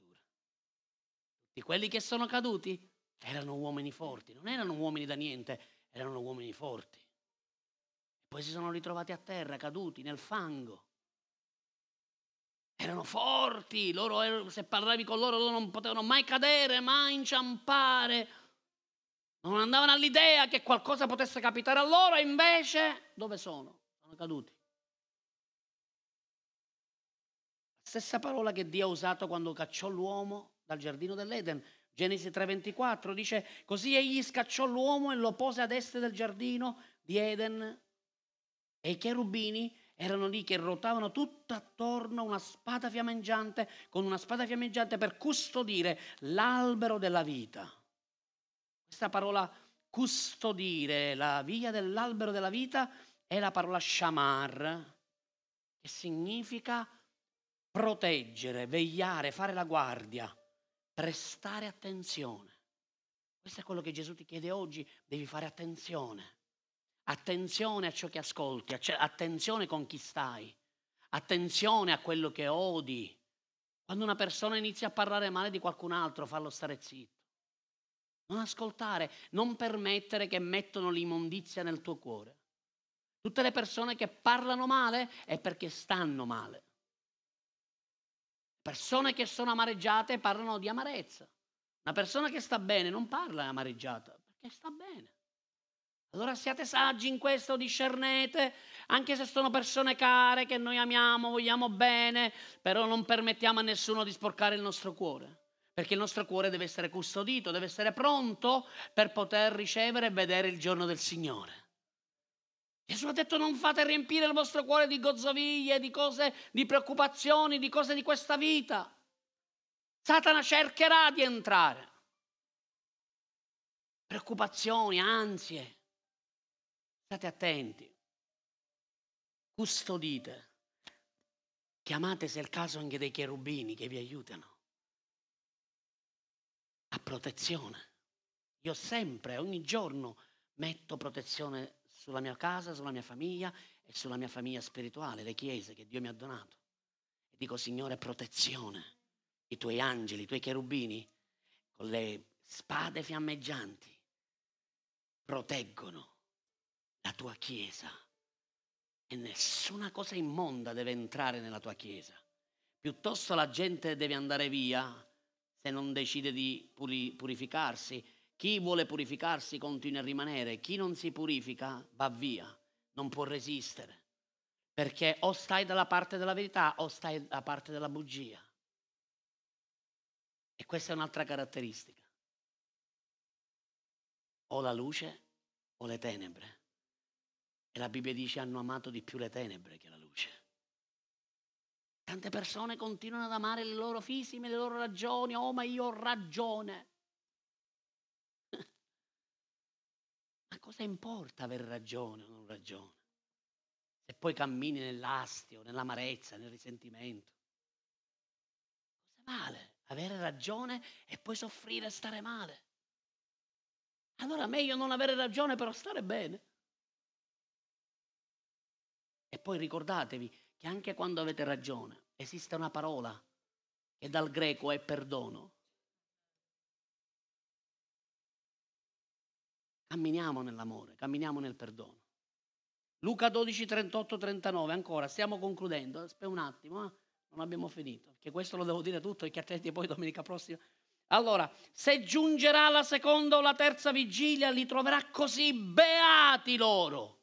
di quelli che sono caduti erano uomini forti, non erano uomini da niente, erano uomini forti. E poi si sono ritrovati a terra, caduti nel fango. Erano forti, loro, se parlavi con loro, loro non potevano mai cadere, mai inciampare. Non andavano all'idea che qualcosa potesse capitare a loro, invece dove sono? Sono caduti. Stessa parola che Dio ha usato quando cacciò l'uomo dal giardino dell'Eden. Genesi 3:24 dice, così egli scacciò l'uomo e lo pose ad est del giardino di Eden e i cherubini erano lì che ruotavano tutto attorno una spada fiammeggiante, con una spada fiammeggiante per custodire l'albero della vita. Questa parola custodire, la via dell'albero della vita, è la parola shamar, che significa proteggere, vegliare, fare la guardia prestare attenzione. Questo è quello che Gesù ti chiede oggi, devi fare attenzione. Attenzione a ciò che ascolti, attenzione con chi stai, attenzione a quello che odi. Quando una persona inizia a parlare male di qualcun altro, fallo stare zitto. Non ascoltare, non permettere che mettono l'immondizia nel tuo cuore. Tutte le persone che parlano male è perché stanno male Persone che sono amareggiate parlano di amarezza. Una persona che sta bene non parla amareggiata, perché sta bene. Allora siate saggi in questo, discernete, anche se sono persone care che noi amiamo, vogliamo bene, però non permettiamo a nessuno di sporcare il nostro cuore, perché il nostro cuore deve essere custodito, deve essere pronto per poter ricevere e vedere il giorno del Signore. Gesù ha detto non fate riempire il vostro cuore di gozzoviglie, di cose, di preoccupazioni, di cose di questa vita. Satana cercherà di entrare. Preoccupazioni, ansie, State attenti, custodite, chiamate se è il caso anche dei cherubini che vi aiutano a protezione. Io sempre, ogni giorno, metto protezione sulla mia casa, sulla mia famiglia e sulla mia famiglia spirituale, le chiese che Dio mi ha donato. E dico, Signore, protezione. I tuoi angeli, i tuoi cherubini, con le spade fiammeggianti, proteggono la tua chiesa. E nessuna cosa immonda deve entrare nella tua chiesa. Piuttosto la gente deve andare via se non decide di purificarsi. Chi vuole purificarsi continua a rimanere, chi non si purifica va via, non può resistere. Perché o stai dalla parte della verità o stai dalla parte della bugia. E questa è un'altra caratteristica. O la luce o le tenebre. E la Bibbia dice hanno amato di più le tenebre che la luce. Tante persone continuano ad amare le loro fisime, le loro ragioni. Oh, ma io ho ragione. [laughs] ma cosa importa avere ragione o non ragione? Se poi cammini nell'astio, nell'amarezza, nel risentimento. Cosa vale avere ragione e poi soffrire e stare male? Allora meglio non avere ragione però stare bene. E poi ricordatevi che anche quando avete ragione, esiste una parola che dal greco è perdono. Camminiamo nell'amore, camminiamo nel perdono. Luca 12, 38, 39, ancora, stiamo concludendo, aspetta un attimo, eh? non abbiamo finito, perché questo lo devo dire tutto, perché altrimenti poi domenica prossima... Allora, se giungerà la seconda o la terza vigilia, li troverà così beati loro.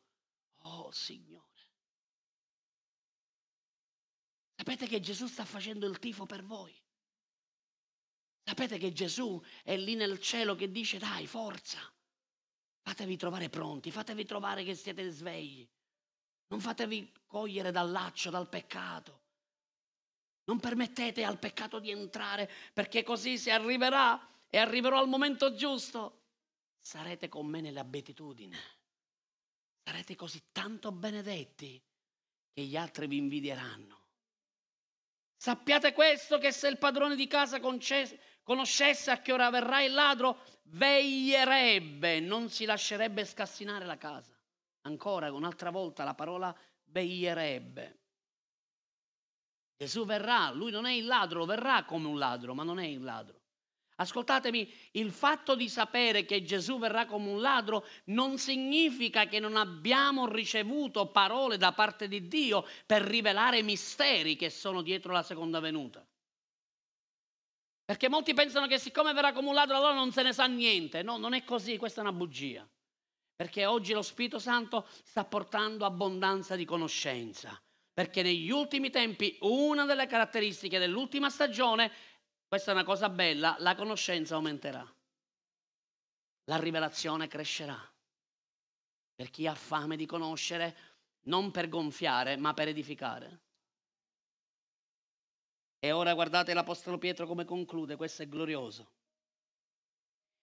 Oh Signore. Sapete che Gesù sta facendo il tifo per voi? Sapete che Gesù è lì nel cielo che dice dai, forza, fatevi trovare pronti, fatevi trovare che siete svegli, non fatevi cogliere dal laccio, dal peccato. Non permettete al peccato di entrare perché così se arriverà e arriverò al momento giusto, sarete con me nelle abitudini. Sarete così tanto benedetti che gli altri vi invidieranno. Sappiate questo che se il padrone di casa conoscesse a che ora verrà il ladro, veglierebbe, non si lascerebbe scassinare la casa. Ancora, un'altra volta, la parola veglierebbe. Gesù verrà, lui non è il ladro, verrà come un ladro, ma non è il ladro. Ascoltatemi, il fatto di sapere che Gesù verrà come un ladro non significa che non abbiamo ricevuto parole da parte di Dio per rivelare misteri che sono dietro la seconda venuta. Perché molti pensano che siccome verrà come un ladro allora non se ne sa niente. No, non è così, questa è una bugia. Perché oggi lo Spirito Santo sta portando abbondanza di conoscenza. Perché negli ultimi tempi una delle caratteristiche dell'ultima stagione questa è una cosa bella, la conoscenza aumenterà, la rivelazione crescerà. Per chi ha fame di conoscere, non per gonfiare, ma per edificare. E ora guardate l'Apostolo Pietro come conclude, questo è glorioso.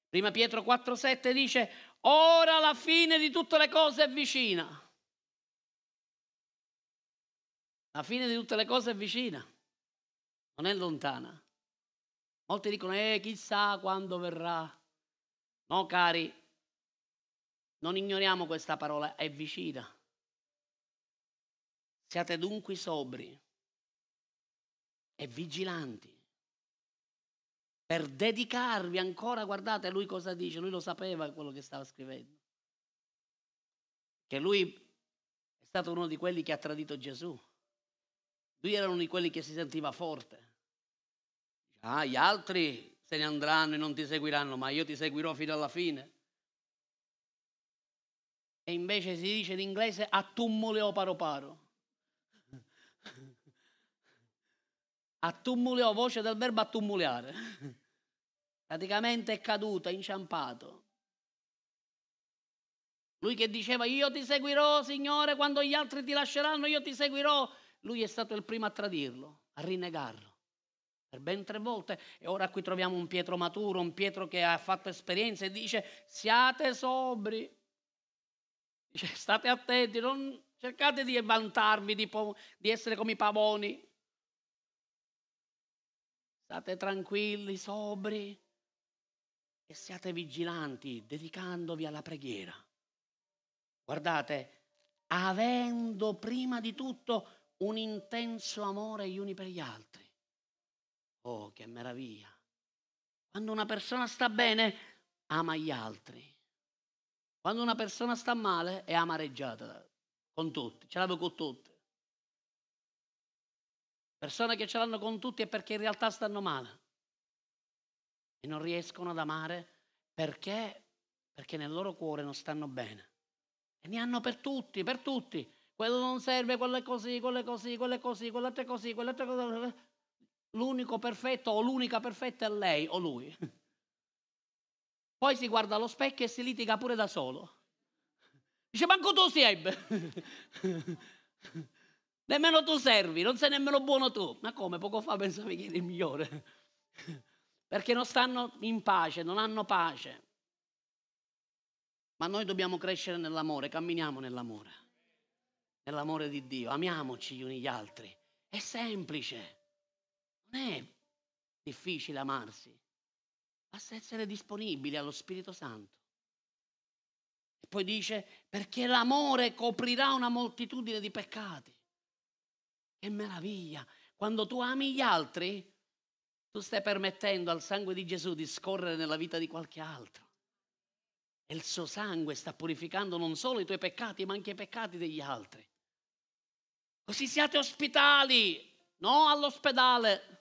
Prima Pietro 4,7 dice, ora la fine di tutte le cose è vicina. La fine di tutte le cose è vicina, non è lontana. Molti dicono, eh, chissà quando verrà. No, cari, non ignoriamo questa parola, è vicina. Siate dunque sobri e vigilanti per dedicarvi ancora, guardate lui cosa dice, lui lo sapeva quello che stava scrivendo, che lui è stato uno di quelli che ha tradito Gesù, lui era uno di quelli che si sentiva forte, Ah, gli altri se ne andranno e non ti seguiranno, ma io ti seguirò fino alla fine. E invece si dice in inglese attumuleo paro [laughs] paro. Attumuleo, voce del verbo attumuleare. [laughs] Praticamente è caduto, è inciampato. Lui che diceva io ti seguirò, Signore, quando gli altri ti lasceranno, io ti seguirò. Lui è stato il primo a tradirlo, a rinnegarlo. Per ben tre volte. E ora qui troviamo un Pietro maturo, un Pietro che ha fatto esperienza e dice siate sobri. Dice, state attenti, non cercate di vantarvi di, di essere come i pavoni. State tranquilli, sobri e siate vigilanti, dedicandovi alla preghiera. Guardate, avendo prima di tutto un intenso amore gli uni per gli altri. Oh, che meraviglia! Quando una persona sta bene, ama gli altri. Quando una persona sta male, è amareggiata con tutti, ce l'avevo con tutti. Persone che ce l'hanno con tutti è perché in realtà stanno male e non riescono ad amare perché? Perché nel loro cuore non stanno bene. E ne hanno per tutti, per tutti. Quello non serve, quello è così, quello è così, quello è così, quell'altro è così, quell'altro è così. L'unico perfetto o l'unica perfetta è lei o lui. Poi si guarda allo specchio e si litiga pure da solo. Dice, manco tu si ebbe. [laughs] Nemmeno tu servi, non sei nemmeno buono tu. Ma come? Poco fa pensavi che eri il migliore. [laughs] Perché non stanno in pace, non hanno pace. Ma noi dobbiamo crescere nell'amore, camminiamo nell'amore. Nell'amore di Dio, amiamoci gli uni gli altri. È semplice. Non è difficile amarsi. Basta essere disponibili allo Spirito Santo. E poi dice, perché l'amore coprirà una moltitudine di peccati. Che meraviglia! Quando tu ami gli altri, tu stai permettendo al sangue di Gesù di scorrere nella vita di qualche altro. E il suo sangue sta purificando non solo i tuoi peccati, ma anche i peccati degli altri. Così siate ospitali, no all'ospedale.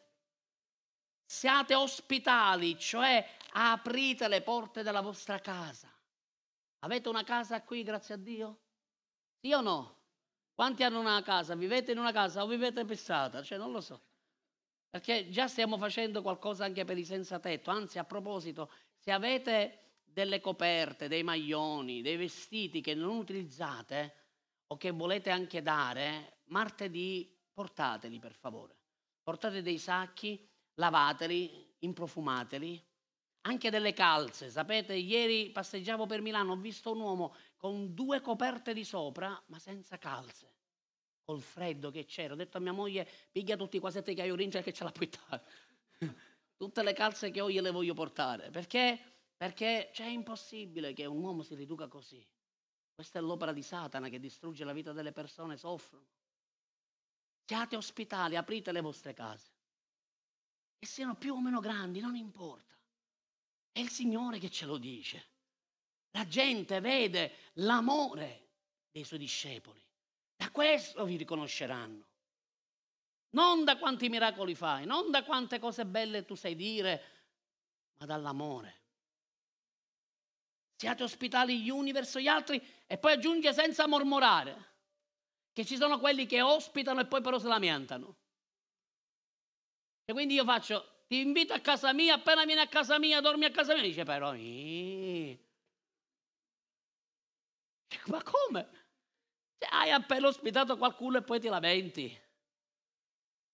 Siate ospitali, cioè aprite le porte della vostra casa. Avete una casa qui, grazie a Dio? Sì o no? Quanti hanno una casa? Vivete in una casa o vivete pessata? Cioè, non lo so. Perché già stiamo facendo qualcosa anche per i senza tetto. Anzi, a proposito, se avete delle coperte, dei maglioni, dei vestiti che non utilizzate o che volete anche dare, martedì portateli per favore. Portate dei sacchi, lavateli, improfumateli. Anche delle calze. Sapete, ieri passeggiavo per Milano, ho visto un uomo con due coperte di sopra, ma senza calze. Col freddo che c'era. Ho detto a mia moglie, piglia tutti i quasetti che hai origine che ce la puoi dare. [laughs] Tutte le calze che ho gliele voglio portare. Perché? Perché cioè, è impossibile che un uomo si riduca così. Questa è l'opera di Satana che distrugge la vita delle persone, soffrono. Siate ospitali, aprite le vostre case. E siano più o meno grandi, non importa. È il Signore che ce lo dice. La gente vede l'amore dei suoi discepoli. Da questo vi riconosceranno. Non da quanti miracoli fai, non da quante cose belle tu sai dire, ma dall'amore. Siate ospitali gli uni verso gli altri e poi aggiunge senza mormorare che ci sono quelli che ospitano e poi però se lamentano. E quindi io faccio, ti invito a casa mia, appena vieni a casa mia, dormi a casa mia, dice però... Ii. Ma come? Se hai appena ospitato qualcuno e poi ti lamenti.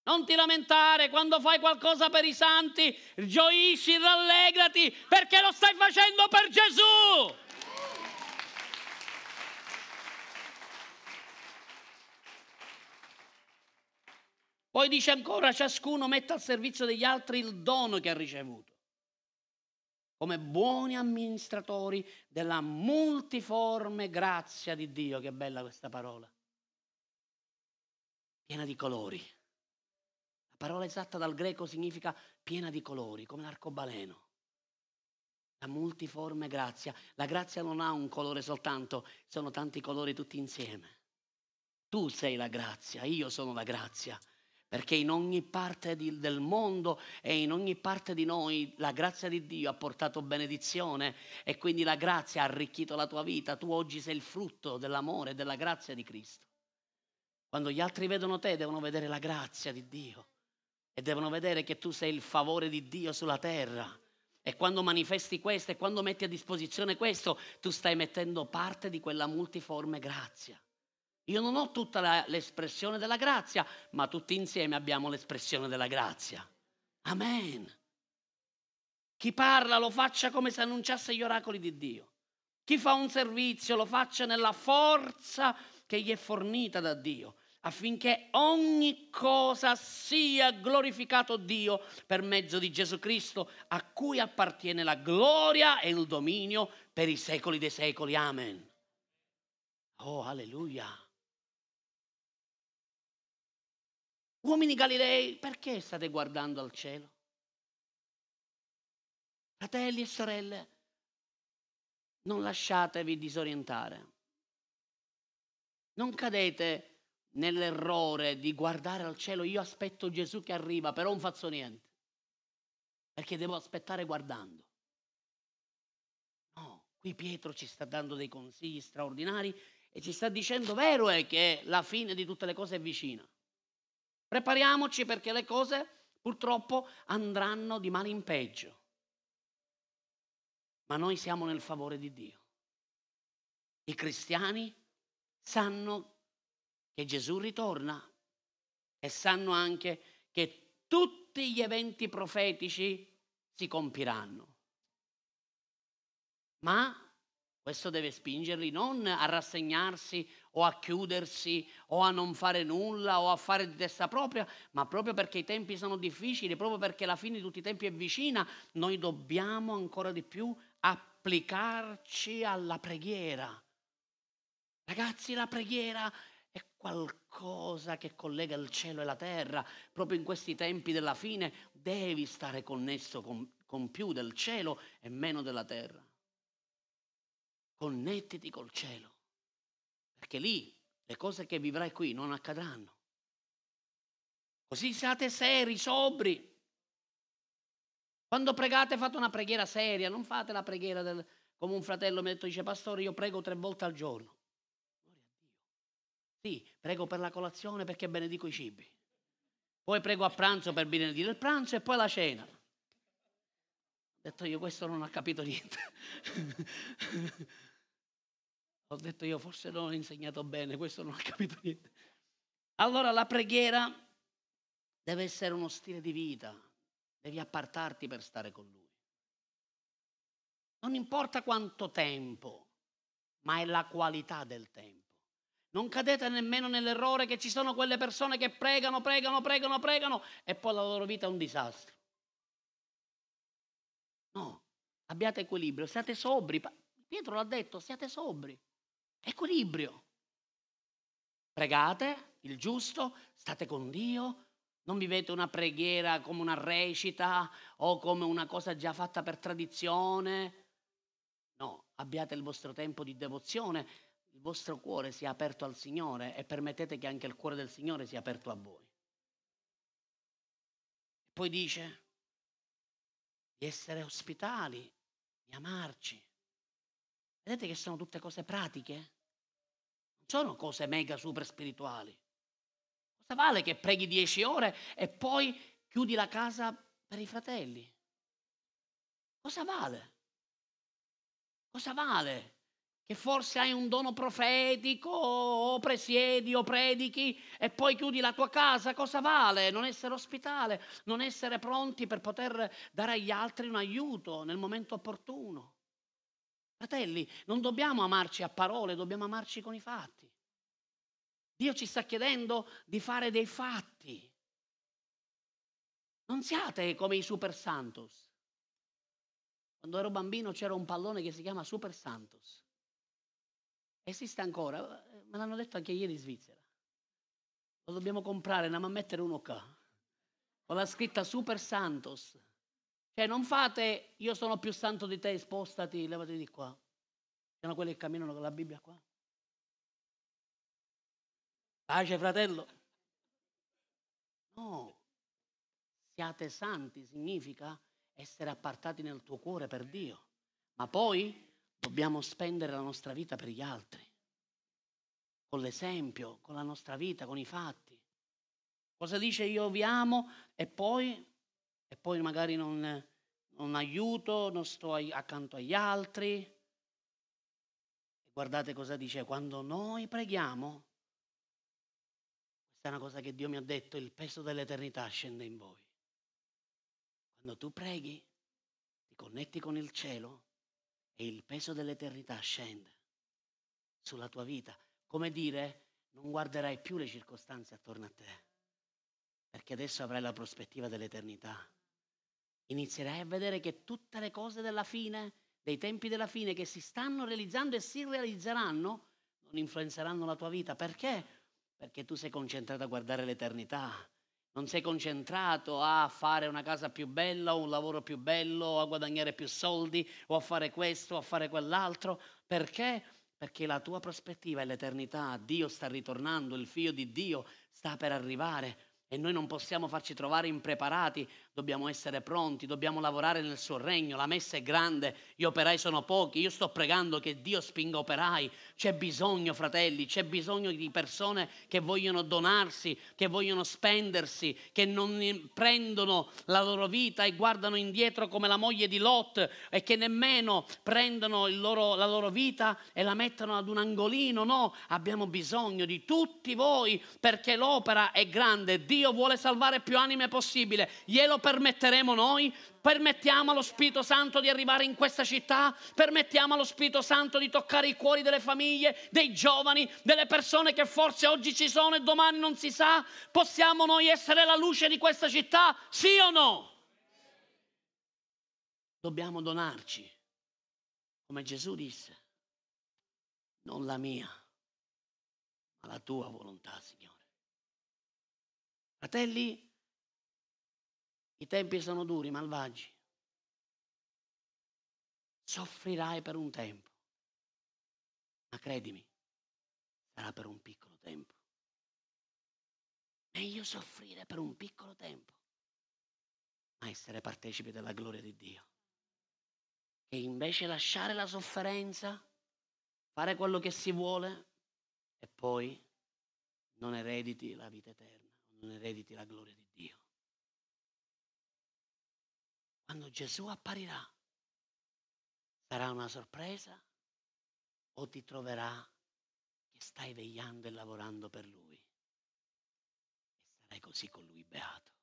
Non ti lamentare quando fai qualcosa per i santi, gioisci, rallegrati perché lo stai facendo per Gesù. Poi dice ancora, ciascuno mette al servizio degli altri il dono che ha ricevuto come buoni amministratori della multiforme grazia di Dio. Che bella questa parola. Piena di colori. La parola esatta dal greco significa piena di colori, come l'arcobaleno. La multiforme grazia. La grazia non ha un colore soltanto, sono tanti colori tutti insieme. Tu sei la grazia, io sono la grazia. Perché in ogni parte di, del mondo e in ogni parte di noi la grazia di Dio ha portato benedizione e quindi la grazia ha arricchito la tua vita. Tu oggi sei il frutto dell'amore e della grazia di Cristo. Quando gli altri vedono te devono vedere la grazia di Dio e devono vedere che tu sei il favore di Dio sulla terra. E quando manifesti questo e quando metti a disposizione questo, tu stai mettendo parte di quella multiforme grazia. Io non ho tutta la, l'espressione della grazia, ma tutti insieme abbiamo l'espressione della grazia. Amen. Chi parla lo faccia come se annunciasse gli oracoli di Dio. Chi fa un servizio lo faccia nella forza che gli è fornita da Dio, affinché ogni cosa sia glorificato Dio per mezzo di Gesù Cristo, a cui appartiene la gloria e il dominio per i secoli dei secoli. Amen. Oh, alleluia. Uomini Galilei, perché state guardando al cielo? Fratelli e sorelle, non lasciatevi disorientare. Non cadete nell'errore di guardare al cielo, io aspetto Gesù che arriva, però non faccio niente, perché devo aspettare guardando. No, qui Pietro ci sta dando dei consigli straordinari e ci sta dicendo, vero è che la fine di tutte le cose è vicina. Prepariamoci perché le cose purtroppo andranno di male in peggio. Ma noi siamo nel favore di Dio. I cristiani sanno che Gesù ritorna e sanno anche che tutti gli eventi profetici si compiranno. Ma questo deve spingerli non a rassegnarsi o a chiudersi o a non fare nulla o a fare di testa propria, ma proprio perché i tempi sono difficili, proprio perché la fine di tutti i tempi è vicina, noi dobbiamo ancora di più applicarci alla preghiera. Ragazzi, la preghiera è qualcosa che collega il cielo e la terra. Proprio in questi tempi della fine devi stare connesso con, con più del cielo e meno della terra connettiti col cielo, perché lì le cose che vivrai qui non accadranno. Così siate seri, sobri. Quando pregate fate una preghiera seria, non fate la preghiera del, come un fratello mi ha detto, dice pastore io prego tre volte al giorno. Gloria a Dio. Sì, prego per la colazione perché benedico i cibi. Poi prego a pranzo per benedire il pranzo e poi la cena. Ho detto io questo non ha capito niente. [laughs] Ho detto io forse non ho insegnato bene, questo non ho capito niente. Allora la preghiera deve essere uno stile di vita, devi appartarti per stare con Lui. Non importa quanto tempo, ma è la qualità del tempo. Non cadete nemmeno nell'errore che ci sono quelle persone che pregano, pregano, pregano, pregano e poi la loro vita è un disastro. No, abbiate equilibrio, siate sobri. Pietro l'ha detto, siate sobri. Equilibrio. Pregate il giusto, state con Dio, non vivete una preghiera come una recita o come una cosa già fatta per tradizione. No, abbiate il vostro tempo di devozione, il vostro cuore sia aperto al Signore e permettete che anche il cuore del Signore sia aperto a voi. Poi dice di essere ospitali, di amarci. Vedete che sono tutte cose pratiche? Sono cose mega super spirituali. Cosa vale che preghi dieci ore e poi chiudi la casa per i fratelli? Cosa vale? Cosa vale? Che forse hai un dono profetico o presiedi o predichi e poi chiudi la tua casa? Cosa vale? Non essere ospitale, non essere pronti per poter dare agli altri un aiuto nel momento opportuno. Fratelli, non dobbiamo amarci a parole, dobbiamo amarci con i fatti. Dio ci sta chiedendo di fare dei fatti. Non siate come i Super Santos. Quando ero bambino c'era un pallone che si chiama Super Santos. Esiste ancora, me l'hanno detto anche ieri in Svizzera. Lo dobbiamo comprare, andiamo a mettere uno qua. Con la scritta Super Santos. Cioè non fate io sono più santo di te, spostati, levati di qua. Sono quelli che camminano con la Bibbia qua. Pace fratello. No, siate santi significa essere appartati nel tuo cuore per Dio, ma poi dobbiamo spendere la nostra vita per gli altri, con l'esempio, con la nostra vita, con i fatti. Cosa dice io vi amo e poi, e poi magari non, non aiuto, non sto accanto agli altri. Guardate cosa dice, quando noi preghiamo, questa è una cosa che Dio mi ha detto, il peso dell'eternità scende in voi. Quando tu preghi, ti connetti con il cielo e il peso dell'eternità scende sulla tua vita. Come dire, non guarderai più le circostanze attorno a te, perché adesso avrai la prospettiva dell'eternità. Inizierai a vedere che tutte le cose della fine dei tempi della fine che si stanno realizzando e si realizzeranno, non influenzeranno la tua vita. Perché? Perché tu sei concentrato a guardare l'eternità. Non sei concentrato a fare una casa più bella o un lavoro più bello o a guadagnare più soldi o a fare questo o a fare quell'altro. Perché? Perché la tua prospettiva è l'eternità. Dio sta ritornando, il figlio di Dio sta per arrivare e noi non possiamo farci trovare impreparati Dobbiamo essere pronti, dobbiamo lavorare nel suo regno, la messa è grande, gli operai sono pochi, io sto pregando che Dio spinga operai, c'è bisogno fratelli, c'è bisogno di persone che vogliono donarsi, che vogliono spendersi, che non prendono la loro vita e guardano indietro come la moglie di Lot e che nemmeno prendono loro, la loro vita e la mettono ad un angolino, no, abbiamo bisogno di tutti voi perché l'opera è grande, Dio vuole salvare più anime possibile, glielo permetteremo noi? Permettiamo allo Spirito Santo di arrivare in questa città? Permettiamo allo Spirito Santo di toccare i cuori delle famiglie, dei giovani, delle persone che forse oggi ci sono e domani non si sa? Possiamo noi essere la luce di questa città? Sì o no? Dobbiamo donarci, come Gesù disse, non la mia, ma la tua volontà, Signore. Fratelli, i tempi sono duri, malvagi. Soffrirai per un tempo, ma credimi, sarà per un piccolo tempo. Meglio soffrire per un piccolo tempo, ma essere partecipi della gloria di Dio. Che invece lasciare la sofferenza, fare quello che si vuole e poi non erediti la vita eterna, erediti la gloria di Dio quando Gesù apparirà, sarà una sorpresa o ti troverà che stai vegliando e lavorando per Lui? E sarai così con Lui beato.